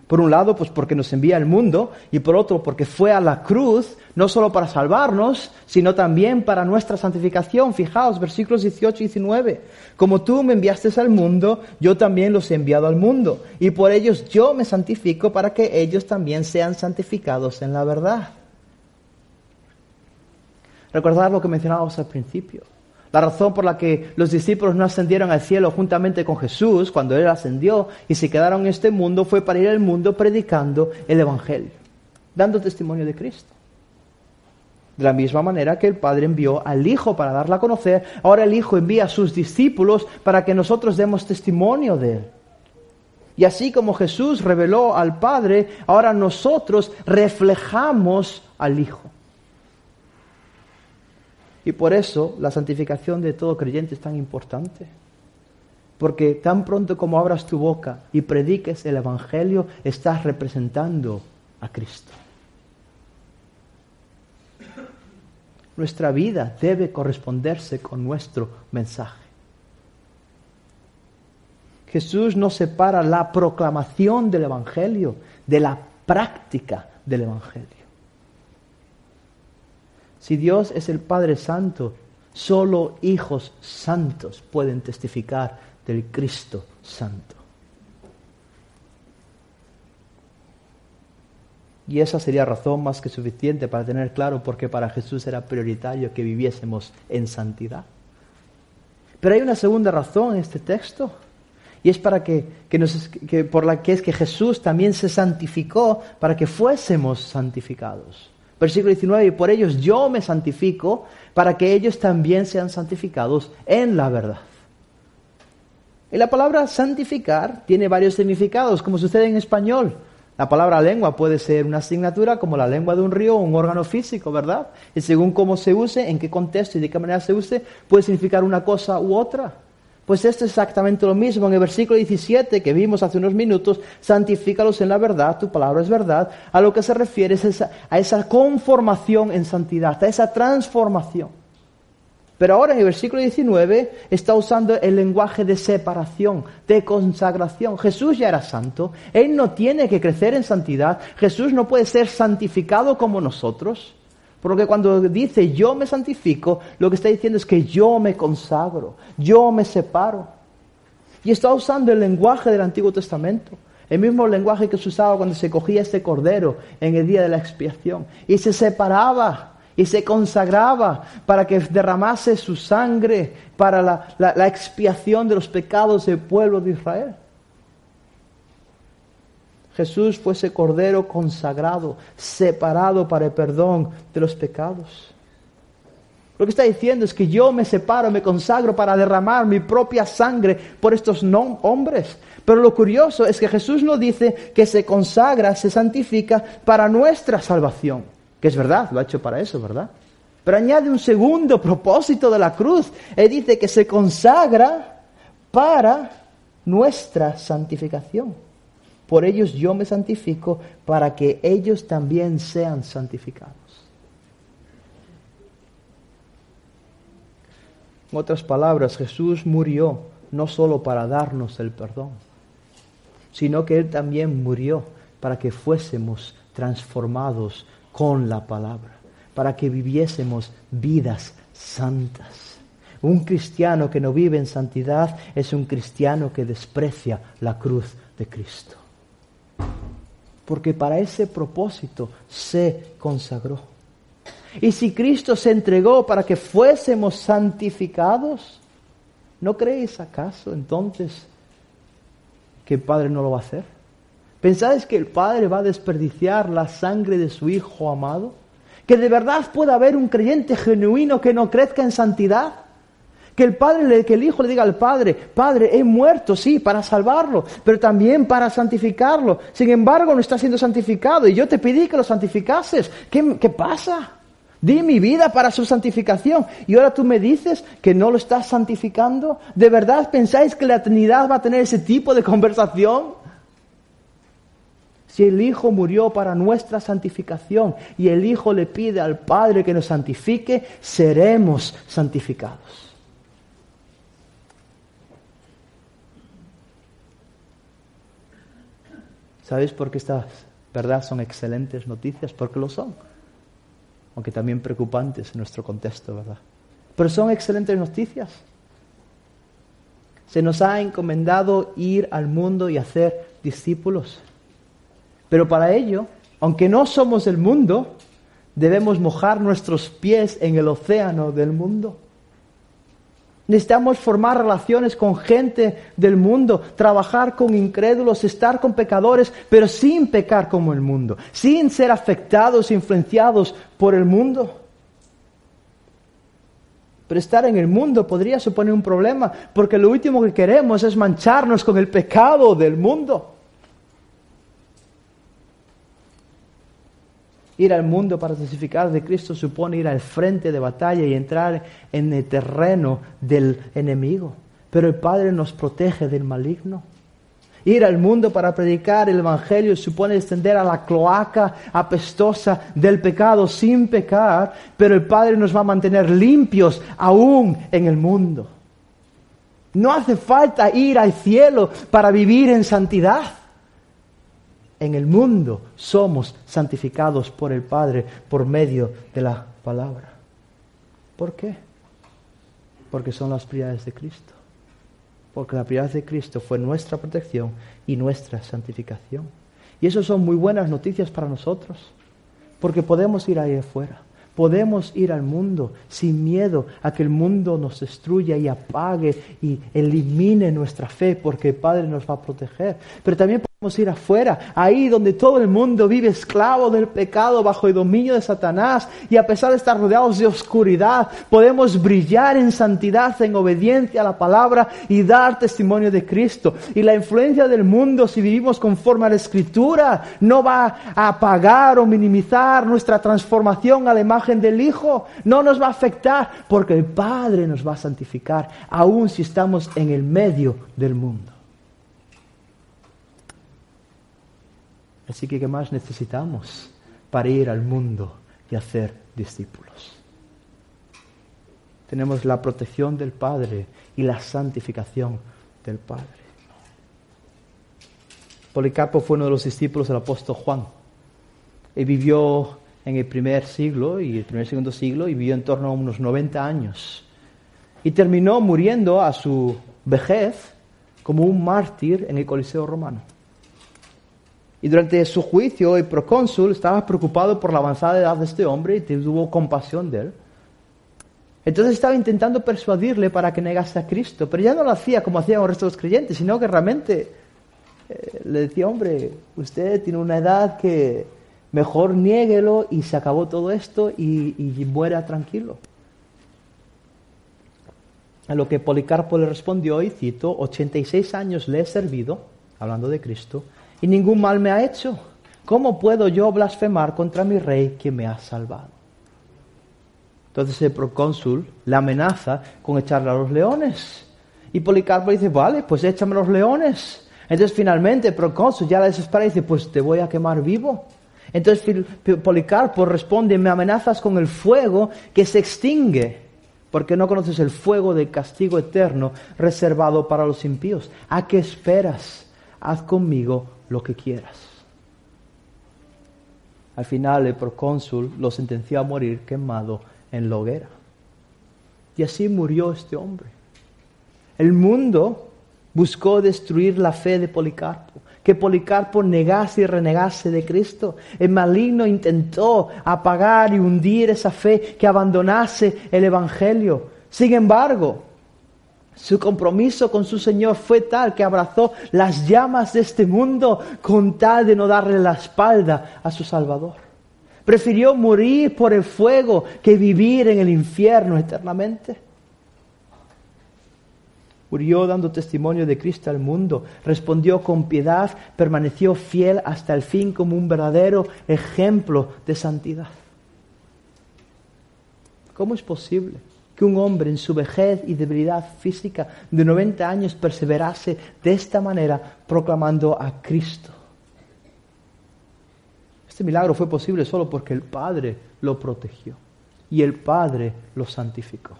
Por un lado, pues porque nos envía al mundo y por otro, porque fue a la cruz, no solo para salvarnos, sino también para nuestra santificación. Fijaos, versículos 18 y 19. Como tú me enviaste al mundo, yo también los he enviado al mundo. Y por ellos yo me santifico para que ellos también sean santificados en la verdad. Recordad lo que mencionábamos al principio. La razón por la que los discípulos no ascendieron al cielo juntamente con Jesús cuando Él ascendió y se quedaron en este mundo fue para ir al mundo predicando el Evangelio, dando testimonio de Cristo. De la misma manera que el Padre envió al Hijo para darla a conocer, ahora el Hijo envía a sus discípulos para que nosotros demos testimonio de Él. Y así como Jesús reveló al Padre, ahora nosotros reflejamos al Hijo. Y por eso la santificación de todo creyente es tan importante. Porque tan pronto como abras tu boca y prediques el Evangelio, estás representando a Cristo. Nuestra vida debe corresponderse con nuestro mensaje. Jesús no separa la proclamación del Evangelio de la práctica del Evangelio. Si Dios es el Padre Santo, solo hijos santos pueden testificar del Cristo Santo. Y esa sería razón más que suficiente para tener claro por qué para Jesús era prioritario que viviésemos en santidad. Pero hay una segunda razón en este texto, y es para que, que por la que es que Jesús también se santificó para que fuésemos santificados. Versículo 19, y por ellos yo me santifico para que ellos también sean santificados en la verdad. Y la palabra santificar tiene varios significados, como sucede en español. La palabra lengua puede ser una asignatura como la lengua de un río o un órgano físico, ¿verdad? Y según cómo se use, en qué contexto y de qué manera se use, puede significar una cosa u otra. Pues esto es exactamente lo mismo. En el versículo 17 que vimos hace unos minutos, santifícalos en la verdad, tu palabra es verdad. A lo que se refiere es a esa conformación en santidad, a esa transformación. Pero ahora en el versículo 19 está usando el lenguaje de separación, de consagración. Jesús ya era santo, Él no tiene que crecer en santidad, Jesús no puede ser santificado como nosotros. Porque cuando dice yo me santifico, lo que está diciendo es que yo me consagro, yo me separo. Y está usando el lenguaje del Antiguo Testamento, el mismo lenguaje que se usaba cuando se cogía este cordero en el día de la expiación. Y se separaba y se consagraba para que derramase su sangre para la, la expiación de los pecados del pueblo de Israel. Jesús fue ese cordero consagrado, separado para el perdón de los pecados. Lo que está diciendo es que yo me separo, me consagro para derramar mi propia sangre por estos hombres. Pero lo curioso es que Jesús no dice que se consagra, se santifica para nuestra salvación, que es verdad, lo ha hecho para eso, ¿verdad? Pero añade un segundo propósito de la cruz. Él dice que se consagra para nuestra santificación. Por ellos yo me santifico para que ellos también sean santificados. En otras palabras, Jesús murió no solo para darnos el perdón, sino que Él también murió para que fuésemos transformados con la palabra, para que viviésemos vidas santas. Un cristiano que no vive en santidad es un cristiano que desprecia la cruz de Cristo porque para ese propósito se consagró. Y si Cristo se entregó para que fuésemos santificados, ¿no creéis acaso entonces que el Padre no lo va a hacer? ¿Pensáis que el Padre va a desperdiciar la sangre de su Hijo amado? ¿Que de verdad pueda haber un creyente genuino que no crezca en santidad? Que el padre, que el hijo le diga al padre, padre, he muerto, sí, para salvarlo, pero también para santificarlo. Sin embargo, no está siendo santificado y yo te pedí que lo santificases. ¿Qué, qué pasa? Di mi vida para su santificación. Y ahora tú me dices que no lo estás santificando. ¿De verdad pensáis que la Trinidad va a tener ese tipo de conversación? Si el Hijo murió para nuestra santificación y el Hijo le pide al Padre que nos santifique, seremos santificados. ¿Sabéis por qué estas verdad son excelentes noticias? Porque lo son. Aunque también preocupantes en nuestro contexto, ¿verdad? Pero son excelentes noticias. Se nos ha encomendado ir al mundo y hacer discípulos. Pero para ello, aunque no somos el mundo, debemos mojar nuestros pies en el océano del mundo. Necesitamos formar relaciones con gente del mundo, trabajar con incrédulos, estar con pecadores, pero sin pecar como el mundo, sin ser afectados, influenciados por el mundo. Pero estar en el mundo podría suponer un problema, porque lo último que queremos es mancharnos con el pecado del mundo. Ir al mundo para testificar de Cristo supone ir al frente de batalla y entrar en el terreno del enemigo. Pero el Padre nos protege del maligno. Ir al mundo para predicar el Evangelio supone extender a la cloaca apestosa del pecado sin pecar, pero el Padre nos va a mantener limpios aún en el mundo. No hace falta ir al cielo para vivir en santidad en el mundo somos santificados por el Padre por medio de la palabra. ¿Por qué? Porque son las prioridades de Cristo. Porque la prioridad de Cristo fue nuestra protección y nuestra santificación. Y eso son muy buenas noticias para nosotros. Porque podemos ir ahí afuera. Podemos ir al mundo sin miedo a que el mundo nos destruya y apague y elimine nuestra fe, porque el Padre nos va a proteger. Pero también ir afuera, ahí donde todo el mundo vive esclavo del pecado bajo el dominio de Satanás y a pesar de estar rodeados de oscuridad, podemos brillar en santidad, en obediencia a la palabra y dar testimonio de Cristo. Y la influencia del mundo, si vivimos conforme a la Escritura, no va a apagar o minimizar nuestra transformación a la imagen del Hijo, no nos va a afectar porque el Padre nos va a santificar, aun si estamos en el medio del mundo. Así que, ¿qué más necesitamos para ir al mundo y hacer discípulos? Tenemos la protección del Padre y la santificación del Padre. Policarpo fue uno de los discípulos del apóstol Juan. Él vivió en el primer siglo y el primer segundo siglo y vivió en torno a unos 90 años. Y terminó muriendo a su vejez como un mártir en el Coliseo romano. Y durante su juicio, el procónsul estaba preocupado por la avanzada edad de este hombre y tuvo compasión de él. Entonces estaba intentando persuadirle para que negase a Cristo, pero ya no lo hacía como hacían el resto de los creyentes, sino que realmente eh, le decía, hombre, usted tiene una edad que mejor niéguelo y se acabó todo esto y, y muera tranquilo. A lo que Policarpo le respondió, y cito, 86 años le he servido, hablando de Cristo, y ningún mal me ha hecho. ¿Cómo puedo yo blasfemar contra mi rey que me ha salvado? Entonces el procónsul le amenaza con echarle a los leones. Y Policarpo dice, vale, pues échame los leones. Entonces finalmente el procónsul ya la desespera y dice, pues te voy a quemar vivo. Entonces Policarpo responde, me amenazas con el fuego que se extingue, porque no conoces el fuego del castigo eterno reservado para los impíos. ¿A qué esperas? Haz conmigo lo que quieras. Al final el procónsul lo sentenció a morir quemado en la hoguera. Y así murió este hombre. El mundo buscó destruir la fe de Policarpo, que Policarpo negase y renegase de Cristo. El maligno intentó apagar y hundir esa fe, que abandonase el Evangelio. Sin embargo, Su compromiso con su Señor fue tal que abrazó las llamas de este mundo con tal de no darle la espalda a su Salvador. Prefirió morir por el fuego que vivir en el infierno eternamente. Murió dando testimonio de Cristo al mundo, respondió con piedad, permaneció fiel hasta el fin como un verdadero ejemplo de santidad. ¿Cómo es posible que un hombre en su vejez y debilidad física de 90 años perseverase de esta manera proclamando a Cristo? Este milagro fue posible solo porque el Padre lo protegió y el Padre lo santificó.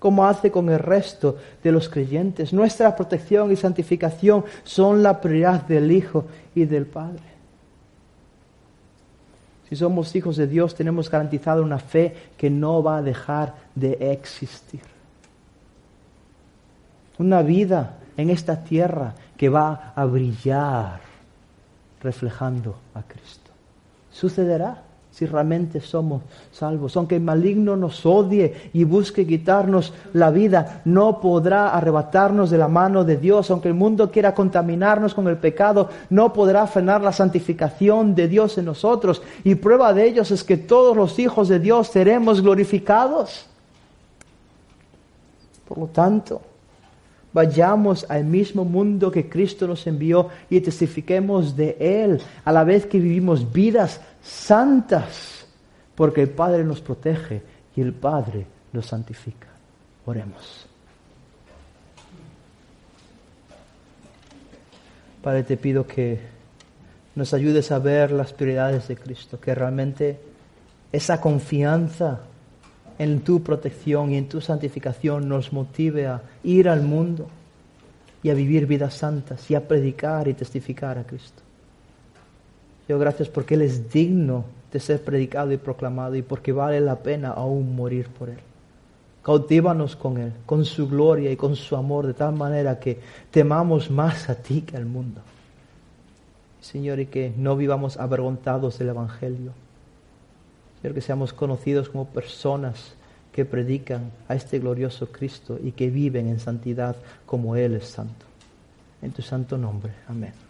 Como hace con el resto de los creyentes. Nuestra protección y santificación son la prioridad del Hijo y del Padre. Si somos hijos de Dios, tenemos garantizada una fe que no va a dejar de existir. Una vida en esta tierra que va a brillar reflejando a Cristo. Sucederá si realmente somos salvos. Aunque el maligno nos odie y busque quitarnos la vida, no podrá arrebatarnos de la mano de Dios. Aunque el mundo quiera contaminarnos con el pecado, no podrá frenar la santificación de Dios en nosotros. Y prueba de ellos es que todos los hijos de Dios seremos glorificados. Por lo tanto, vayamos al mismo mundo que Cristo nos envió y testifiquemos de Él, a la vez que vivimos vidas santas, porque el Padre nos protege y el Padre nos santifica. Oremos. Padre, te pido que nos ayudes a ver las prioridades de Cristo, que realmente esa confianza en tu protección y en tu santificación nos motive a ir al mundo y a vivir vidas santas y a predicar y testificar a Cristo. Yo gracias porque Él es digno de ser predicado y proclamado y porque vale la pena aún morir por Él. Cautívanos con Él, con su gloria y con su amor, de tal manera que temamos más a ti que al mundo. Señor, y que no vivamos avergonzados del Evangelio. Señor, que seamos conocidos como personas que predican a este glorioso Cristo y que viven en santidad como Él es santo. En tu santo nombre. Amén.